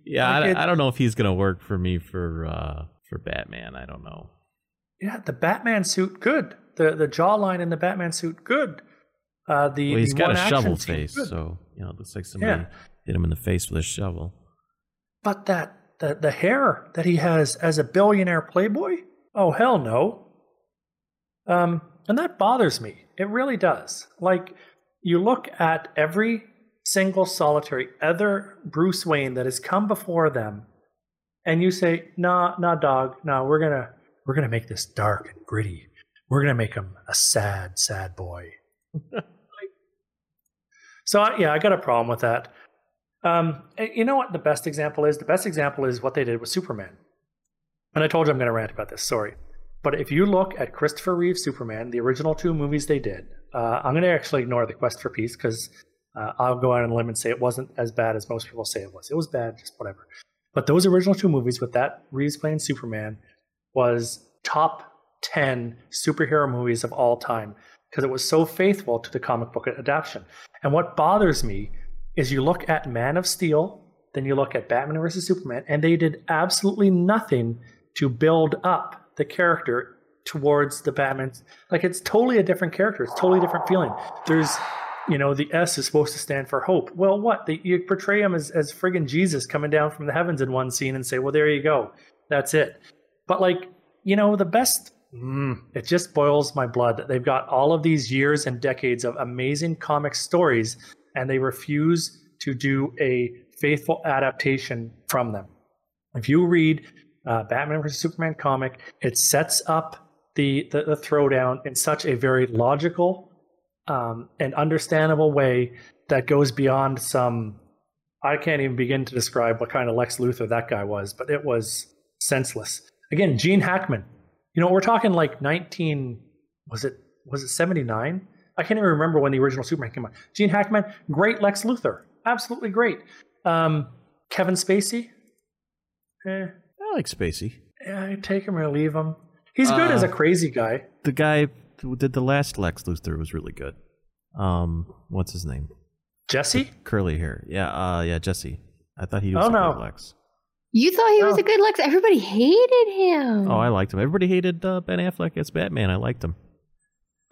Yeah, Like I, it- I don't know if he's gonna work for me for uh, for Batman. I don't know. Yeah, the Batman suit, good. The the jawline in the Batman suit, good. Uh, the Well, he's the got a shovel face, good. so you know it looks like somebody Yeah. Hit him in the face with a shovel. But that the the hair that he has as a billionaire playboy, oh hell no. Um, and that bothers me. It really does. Like you look at every single solitary other Bruce Wayne that has come before them, and you say, "Nah, nah, dog, nah, we're gonna we're gonna make this dark and gritty. We're gonna make him a sad, sad boy." so yeah, I got a problem with that. Um, you know what the best example is? The best example is what they did with Superman. And I told you I'm going to rant about this. Sorry, but if you look at Christopher Reeve's Superman, the original two movies they did, uh, I'm going to actually ignore the Quest for Peace because uh, I'll go out on a limb and say it wasn't as bad as most people say it was. It was bad, just whatever. But those original two movies with that Reeves playing Superman was top 10 superhero movies of all time because it was so faithful to the comic book adaptation. And what bothers me is you look at Man of Steel, then you look at Batman versus Superman, and they did absolutely nothing to build up the character towards the Batman. Like it's totally a different character. It's totally different feeling. There's, you know, the S is supposed to stand for hope. Well, what? They, you portray him as, as friggin' Jesus coming down from the heavens in one scene and say, well, there you go. That's it. But like, you know, the best, mm, it just boils my blood that they've got all of these years and decades of amazing comic stories and they refuse to do a faithful adaptation from them. If you read uh, Batman vs Superman comic, it sets up the, the the throwdown in such a very logical um, an understandable way that goes beyond some. I can't even begin to describe what kind of Lex Luthor that guy was, but it was senseless. Again, Gene Hackman. You know, we're talking like 19. Was it was it 79? I can't even remember when the original Superman came out. Gene Hackman, great Lex Luthor, absolutely great. Um, Kevin Spacey, eh, I like Spacey. yeah, I take him or leave him. He's good as a Uh, crazy guy. The guy who did the last Lex Luthor was really good. Um, what's his name? Jesse? Curly hair. Yeah, uh, yeah, Jesse. I thought he was Oh, a no. good Lex. You thought he was Oh. a good Lex. Everybody hated him. Oh, I liked him. Everybody hated uh, Ben Affleck as Batman. I liked him.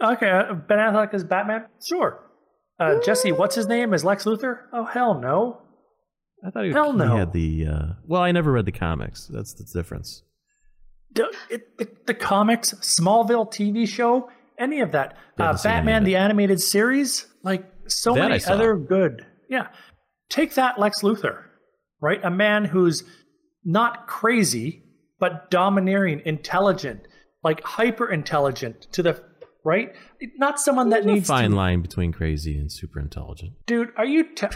Okay, uh, Ben Affleck is Batman? Sure. Uh, Jesse, what's his name? Is Lex Luthor? Oh, hell no. I thought he, Hell he had the. Uh, well, I never read the comics. That's the difference. D- it, the, the comics, Smallville TV show, any of that. Uh, Haven't seen any Batman, the animated series, like so That many other good. Yeah. Take that, Lex Luthor, right? A man who's not crazy, but domineering, intelligent, like hyper intelligent to the right? Not someone that There's a needs fine to line between crazy and super intelligent. dude are you te-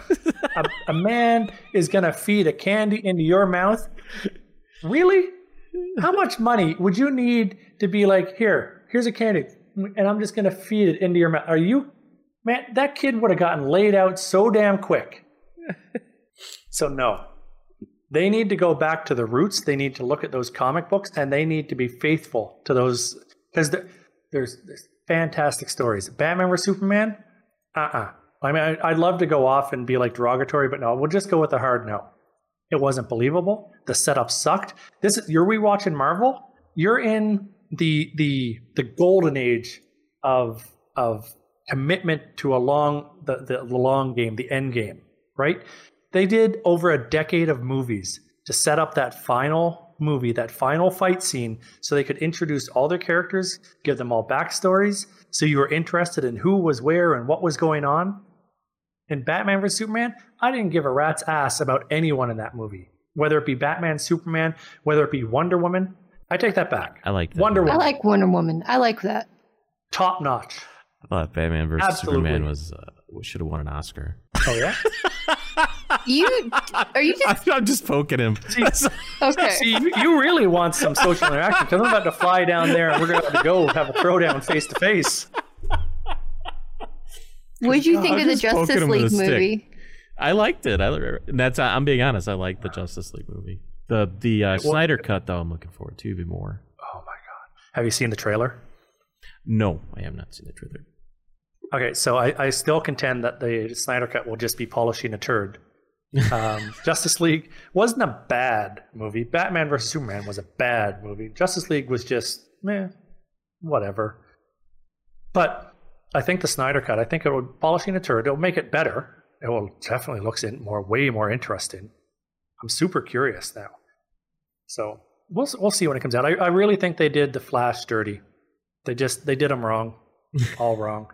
a, a man is gonna feed a candy into your mouth? Really? How much money would you need to be like here here's a candy and i'm just gonna feed it into your mouth are you man that kid would have gotten laid out so damn quick. So no. They need to go back to the roots. They need to look at those comic books and they need to be faithful to those because there's, there's fantastic stories. Batman vs superman? Uh-uh. I mean i'd love to go off and be like derogatory but no we'll just go with the hard no. It wasn't believable. The setup sucked. This is you're rewatching marvel? You're in the the the golden age of of commitment to a long the, the long game the end game right? They did over a decade of movies to set up that final movie that final fight scene so they could introduce all their characters give them all backstories so you were interested in who was where and what was going on in batman vs superman i didn't give a rat's ass about anyone in that movie whether it be batman superman whether it be wonder woman i take that back I like that. Wonder I Woman. like Wonder Woman. I like that. top notch I thought Batman versus Absolutely. Superman was uh, should have won an Oscar. oh yeah You are you just I'm just poking him. okay? See, you, you really want some social interaction because I'm about to fly down there and we're going to have to go have a throwdown face to face. What did you think I'm of the Justice him with a League stick. movie? I liked it. I that's I'm being honest. I liked the Justice League movie. The the uh, Snyder cut though. I'm looking forward to even more. Oh my god! Have you seen the trailer? No, I have not seen the trailer. Okay, so I, I still contend that the Snyder Cut will just be polishing a turd. Um, Justice League wasn't a bad movie. Batman vs Superman was a bad movie. Justice League was just meh, whatever. But I think the Snyder Cut, I think it will polishing a turd. It'll make it better. It will definitely looks in more way more interesting. I'm super curious now. So we'll we'll see when it comes out. I, I really think they did the Flash dirty. They just they did him wrong, all wrong.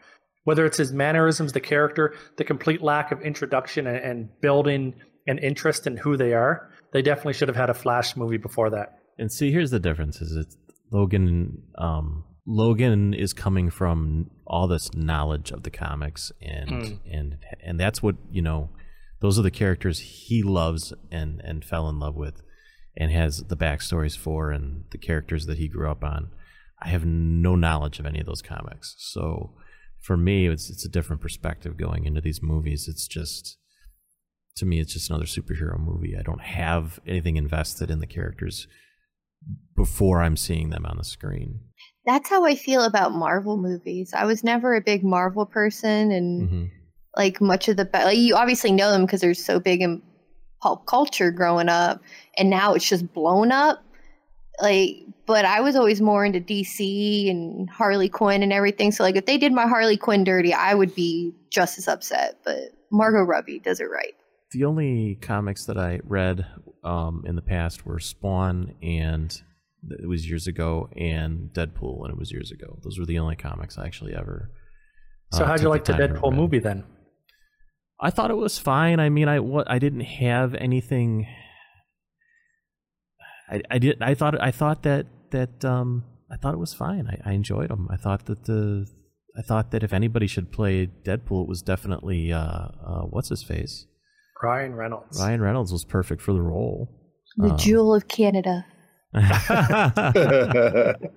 Whether it's his mannerisms, the character, the complete lack of introduction and, and building an interest in who they are, they definitely should have had a Flash movie before that. And see, here's the difference: is it's Logan. Um, Logan is coming from all this knowledge of the comics, and Mm. and and that's what you know. Those are the characters he loves and and fell in love with, and has the backstories for, and the characters that he grew up on. I have no knowledge of any of those comics, so for me, it's it's a different perspective going into these movies. It's just to me, it's just another superhero movie. I don't have anything invested in the characters before I'm seeing them on the screen. That's how I feel about Marvel movies. I was never a big Marvel person, and hmm like much of the like you obviously know them because they're so big in pop culture growing up, and now it's just blown up. Like, but I was always more into DC and Harley Quinn and everything. So like, if they did my Harley Quinn dirty, I would be just as upset. But Margot Robbie does it right. The only comics that I read um, in the past were Spawn, and it was years ago, and Deadpool, and it was years ago. Those were the only comics I actually ever. So uh, how'd you like the time to Deadpool movie then? I thought it was fine. I mean, I what I didn't have anything. I, I did. I thought. I thought that that um. I thought it was fine. I, I enjoyed them. I thought that the I thought that if anybody should play Deadpool, it was definitely uh, uh, what's his face. Ryan Reynolds. Ryan Reynolds was perfect for the role. The Um, jewel of Canada. the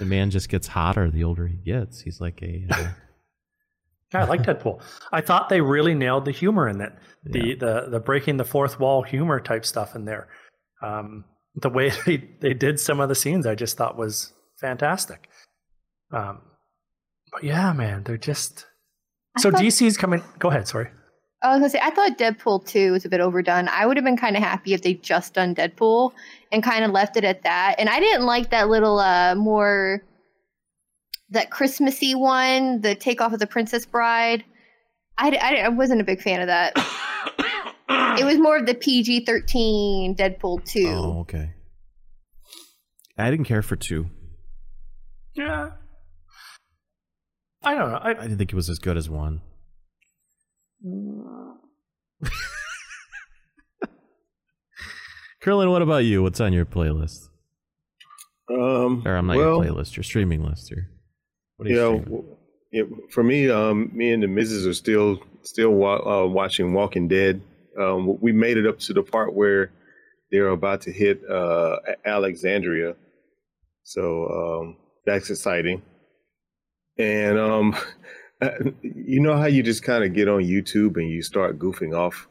man just gets hotter the older he gets. He's like a uh, Yeah, I like Deadpool. I thought they really nailed the humor in it. The the the breaking the fourth wall humor type stuff in there. Um, the way they, they did some of the scenes I just thought was fantastic. Um, but yeah, man, they're just I so thought- DC's coming. Go ahead, sorry. I was gonna say I thought Deadpool two was a bit overdone. I would have been kind of happy if they just done Deadpool and kind of left it at that. And I didn't like that little uh more that Christmassy one, the takeoff of the Princess Bride. I, I, I wasn't a big fan of that. it was more of the PG thirteen Deadpool two. oh okay. I didn't care for two. Yeah, I don't know. I I, didn't think it was as good as one. Curlin, what about you? What's on your playlist? um, Or I'm not well, your playlist, your streaming list. Or what are you you know, streaming? w- it, for me, um, me and the missus are still still wa- uh, watching Walking Dead. Um, we made it up to the part where they're about to hit uh, Alexandria, so um, that's exciting. And um, you know how you just kind of get on YouTube and you start goofing off,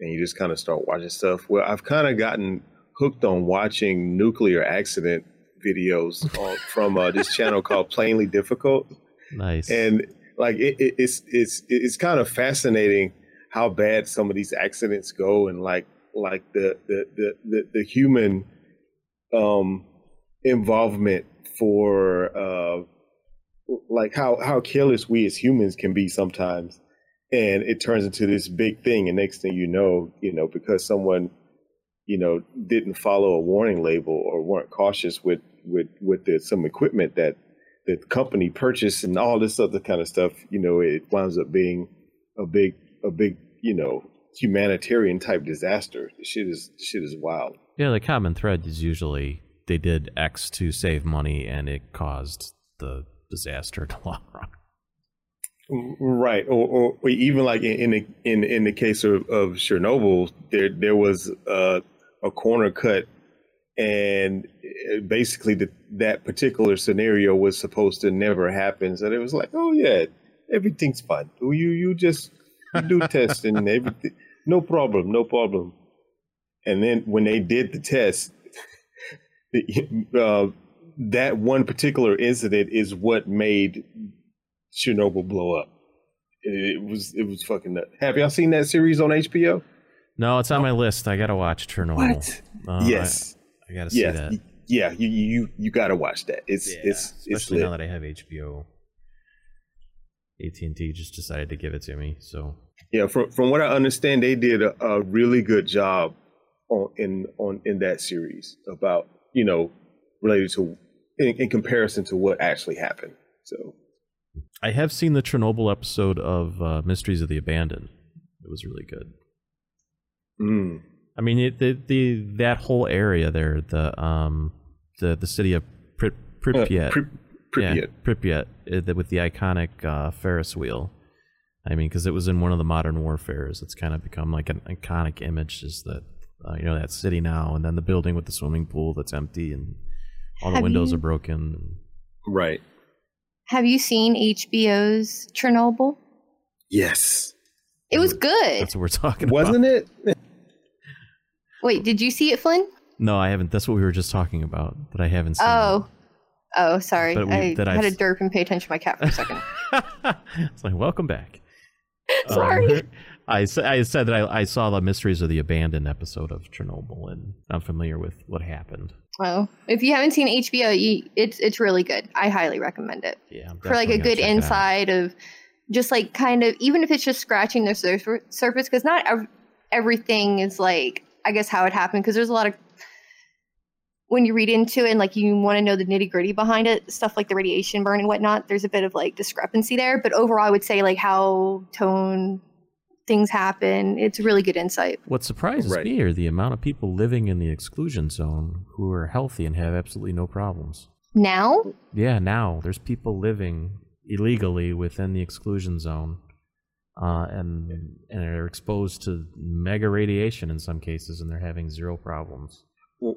and you just kind of start watching stuff. Well, I've kind of gotten hooked on watching nuclear accident videos on, from uh, this channel called Plainly Difficult Nice. and like it, it, it's it's it's kind of fascinating how bad some of these accidents go and like like the the the the, the human um involvement for uh like how how careless we as humans can be sometimes. And it turns into this big thing and next thing you know you know because someone you know didn't follow a warning label or weren't cautious with with with the, some equipment that the company purchased and all this other kind of stuff, you know, it winds up being a big, a big, you know, humanitarian type disaster. Shit is, shit is wild. yeah, the common thread is usually they did X to save money and it caused the disaster in the long run. Right, or, or, or even like in in the, in, in the case of, of Chernobyl, there there was uh, a corner cut, and basically the, that particular scenario was supposed to never happen. So it was like, oh yeah, everything's fine. You you just do testing and everything, no problem, no problem. And then when they did the test, the, uh, that one particular incident is what made Chernobyl blow up. It was it was fucking nuts. Have y'all seen that series on HBO? No, it's on my list. I gotta watch Chernobyl. What? Uh, yes. I, I gotta see Yeah. that. Yeah, you you you got to watch that. It's it's it's especially now that I have HBO. AT and T just decided to give it to me, so Yeah, from from what I understand, they did a, a really good job on in on in that series about you know related to in, in comparison to what actually happened. So I have seen the Chernobyl episode of uh, Mysteries of the Abandoned. It was really good. mm, I mean, it, the the that whole area there, the um, the the city of uh, Pripyat, Pri- Pripyat. yeah, Pripyat, uh, the- with the iconic uh, Ferris wheel. I mean, because it was in one of the modern warfares, it's kind of become like an iconic image. Is that uh, you know that city now, and then the building with the swimming pool that's empty, and all the Have windows you- are broken. Right. Have you seen HBO's Chernobyl? Yes. It was good. That's what we're talking about. Wasn't it? Wait, did you see it, Flynn? No, I haven't. That's what we were just talking about, but I haven't seen. Oh. Oh, sorry. We- I had I've- to derp and pay attention to my cat for a second. it's like welcome back. Sorry. Um, I, I said that I, I saw the Mysteries of the Abandoned episode of Chernobyl, and I'm familiar with what happened. Oh, if you haven't seen HBO, you, it's it's really good. I highly recommend it Yeah, for like a good check it out. insight of just like kind of even if it's just scratching the sur- surface because not ev- everything is like I guess how it happened because there's a lot of when you read into it and like you want to know the nitty gritty behind it, stuff like the radiation burn and whatnot. There's a bit of like discrepancy there, but overall, I would say like how tone things happen. It's really good insight. What surprises Right. me are the amount of people living in the exclusion zone who are healthy and have absolutely no problems. Now, Yeah, now there's people living illegally within the exclusion zone, uh, and and are exposed to mega radiation in some cases, and they're having zero problems.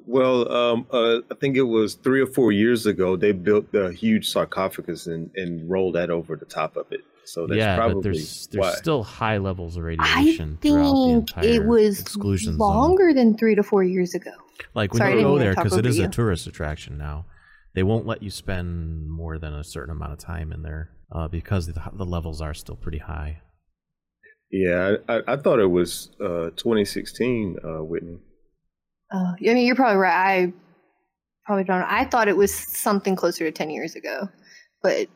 Well, um, uh, I think it was three or four years ago they built a huge sarcophagus and, and rolled that over the top of it. So that's yeah, probably but there's there's why. still high levels of I radiation throughout the think it was exclusion zone. longer than three to four years ago. Like when Sorry, you go there because it over is a tourist attraction now. They won't let you spend more than a certain amount of time in there uh, because the, the levels are still pretty high. Yeah, I, I, I thought it was uh, 2016, uh, Whitney. Oh, I mean, you're probably right. I probably don't. I thought it was something closer to ten years ago, but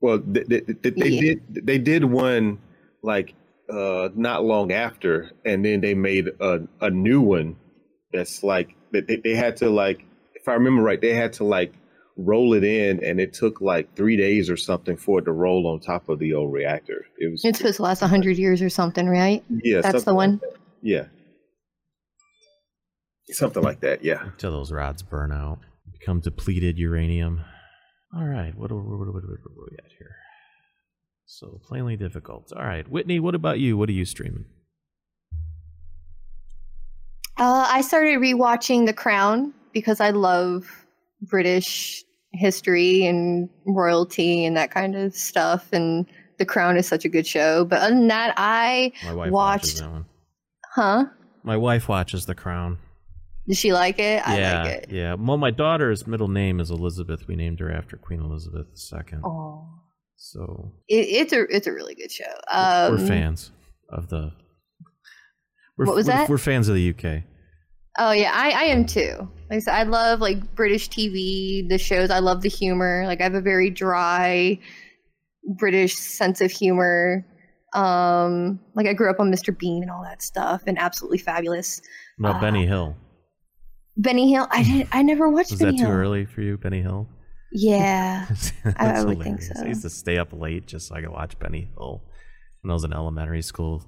Well, they, they, they, they Yeah. did they did one like uh, not long after, and then they made a, a new one that's like they, they had to like if I remember right, they had to like roll it in, and it took like three days or something for it to roll on top of the old reactor. It was it's supposed to last hundred years or something, right? yeah, That's the one. like that. yeah, something like that. Yeah. Until those rods burn out, become depleted uranium. All right, what are, what are, what are, what are we at here? So plainly difficult. All right, Whitney, what about you? What are you streaming? Uh, I started rewatching The Crown because I love British history and royalty and that kind of stuff. And The Crown is such a good show. But other than that, I My wife watches that one. huh? My wife watches The Crown. Did she like it? I yeah, like it. yeah. Well, my daughter's middle name is Elizabeth. We named her after Queen Elizabeth II. Oh, So it, it's a it's a really good show. we're Um, fans of the. We're, What was we're, that? We're fans of the UK. Oh yeah, I, I am too. Like I said, I love like British TV, the shows. I love the humor. Like I have a very dry British sense of humor. Um, like I grew up on Mr. Bean and all that stuff, and absolutely fabulous. About Ah. Benny Hill? Benny Hill. I didn't. I never watched Was Benny that too early for you, Benny Hill? Yeah. I would think so. I used to stay up late just so I could watch Benny Hill when I was in elementary school.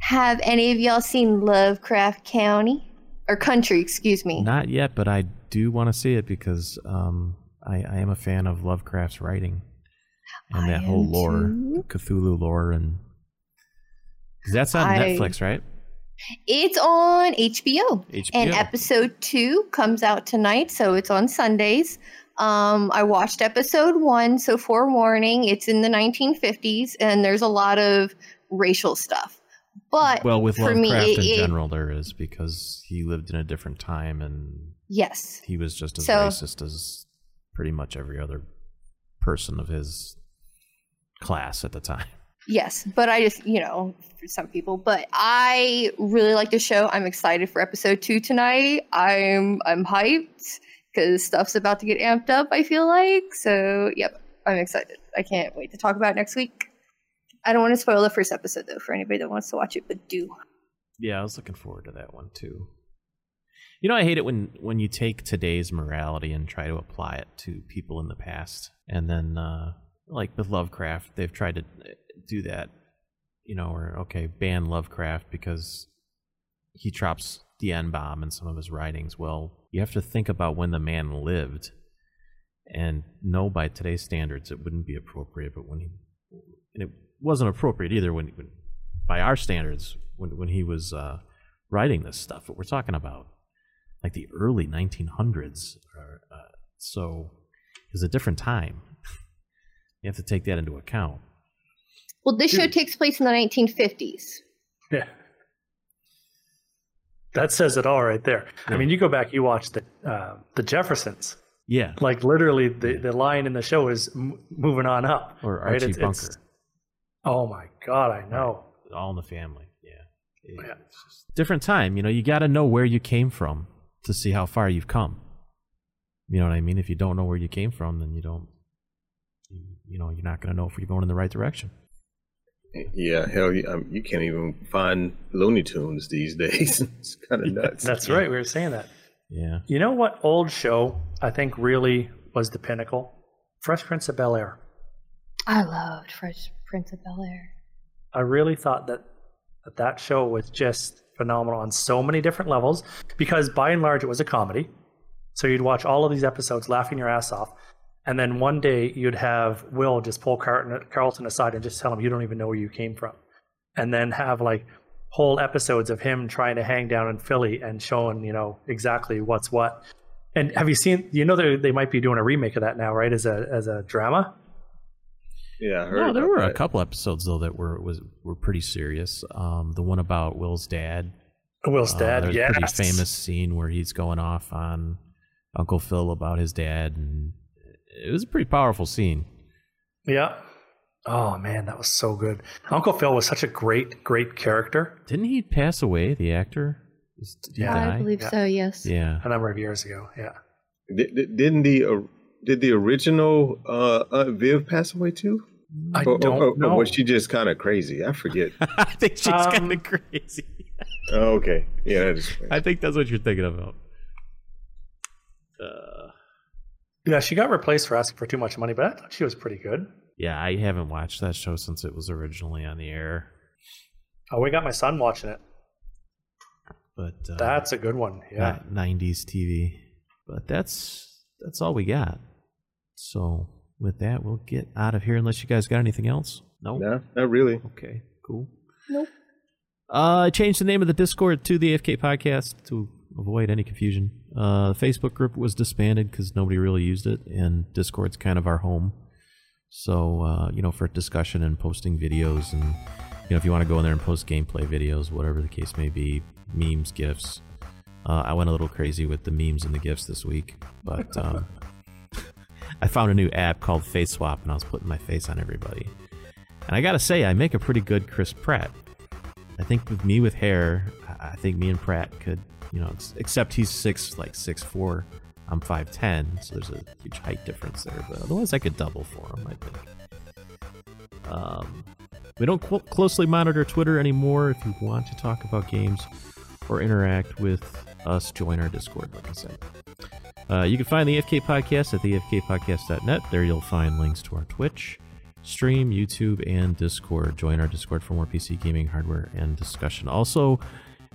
have any of y'all seen Lovecraft County or Country? Excuse me. Not yet, but I do want to see it because um, I, I am a fan of Lovecraft's writing and I that whole lore, too. Cthulhu lore, and that's on Netflix, right? It's on HBO. HBO. And episode two comes out tonight, so it's on Sundays. Um, I watched episode one, so forewarning, it's in the 1950s, and there's a lot of racial stuff. But well, with for Lovecraft me, it- in it- general, there is because he lived in a different time and yes, he was just as So- racist as pretty much every other person of his class at the time. Yes, but I just you know for some people, but I really like the show. I'm excited for episode two tonight. I'm I'm hyped because stuff's about to get amped up. I feel like so. Yep, I'm excited. I can't wait to talk about next week. I don't want to spoil the first episode though for anybody that wants to watch it, but do. Yeah, I was looking forward to that one too. You know, I hate it when when you take today's morality and try to apply it to people in the past, and then uh, like with Lovecraft, they've tried to do that. You know, or okay, ban Lovecraft because he drops the N bomb in some of his writings. Well, you have to think about when the man lived, and no, by today's standards, it wouldn't be appropriate. But when he, and it wasn't appropriate either when, when by our standards when when he was uh, writing this stuff. But we're talking about like the early 1900s, or, uh, so it was a different time. you have to take that into account. Well, this show takes place in the 1950s. Yeah. That says it all right there. I mean, you go back, you watch the uh, the Jeffersons. Yeah, Like literally, the, the line in the show is m- moving on up. or? Archie It's- it's- Bunker, oh my god, I know. all in the family. Yeah, It- Yeah. just different time. You know, you got to know where you came from to see how far you've come. You know what I mean? If you don't know where you came from, then you don't. you- You know, you're not going to know if you're going in the right direction. Yeah, hell, you, um, you can't even find Looney Tunes these days. it's kind of nuts. That's right. We were saying that. Yeah. You know what old show I think really was the pinnacle? Fresh Prince of Bel Air. I loved Fresh Prince of Bel Air. I really thought that, that that show was just phenomenal on so many different levels because by and large it was a comedy. So you'd watch all of these episodes laughing your ass off. And then one day you'd have Will just pull Carlton, Carlton aside and just tell him you don't even know where you came from. And then have like whole episodes of him trying to hang down in Philly and showing, you know, exactly what's what. And have you seen? You know, they they might be doing a remake of that now, right? As a as a drama. Yeah, I heard. No, there about were a couple episodes though that were was were pretty serious. Um, the one about Will's dad. Will's uh, dad, there's yes. a pretty famous scene where he's going off on Uncle Phil about his dad, and it was a pretty powerful scene. Yeah. Oh man, that was so good. Uncle Phil was such a great, great character Didn't he pass away? The actor? Did Yeah. die? I believe Yeah. so. Yes. Yeah. a number of years ago. Yeah. Di- di- Didn't the uh, did the original uh, Aunt Viv pass away too? I Or- or- don't or- or know. was she just kind of crazy? I forget. I think she's Um, kind of crazy. oh, okay, yeah, that is. I think that's what you're thinking about. Uh, Yeah, she got replaced for asking for too much money, but I thought she was pretty good. yeah, I haven't watched that show since it was originally on the air. Oh, we got my son watching it. But uh, That's a good one. Yeah. 90s TV. But that's that's all we got. So with that, we'll get out of here unless you guys got anything else. No. No, not really. Okay. Cool. Nope. Uh, I changed the name of the Discord to the AFK Podcast to avoid any confusion. Uh, the Facebook group was disbanded because nobody really used it, and Discord's kind of our home. So, uh, you know, for discussion and posting videos, and you know, if you want to go in there and post gameplay videos, whatever the case may be, memes, gifs. Uh, I went a little crazy with the memes and the gifs this week, but um, I found a new app called Face Swap, and I was putting my face on everybody. And I gotta say, I make a pretty good Chris Pratt. I think with me with hair, I I think me and Pratt could, you know, ex- except he's six, like six four. I'm five ten, so there's a huge height difference there. But otherwise, I could double for him. I think. Um, we don't cl- closely monitor Twitter anymore. If you want to talk about games or interact with us, join our Discord. Like I said, uh, you can find the AFK Podcast at theafkpodcast.net. There you'll find links to our Twitch stream, YouTube, and Discord. Join our Discord for more PC gaming hardware and discussion. Also,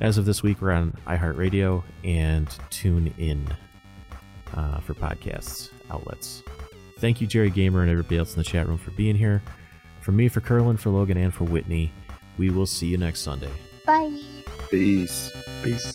as of this week, we're on iHeartRadio and Tune In uh, for podcasts outlets. Thank you, Jerry Gamer, and everybody else in the chat room for being here. For me, for Curlin, for Logan, and for Whitney, we will see you next Sunday. Bye. Peace. Peace.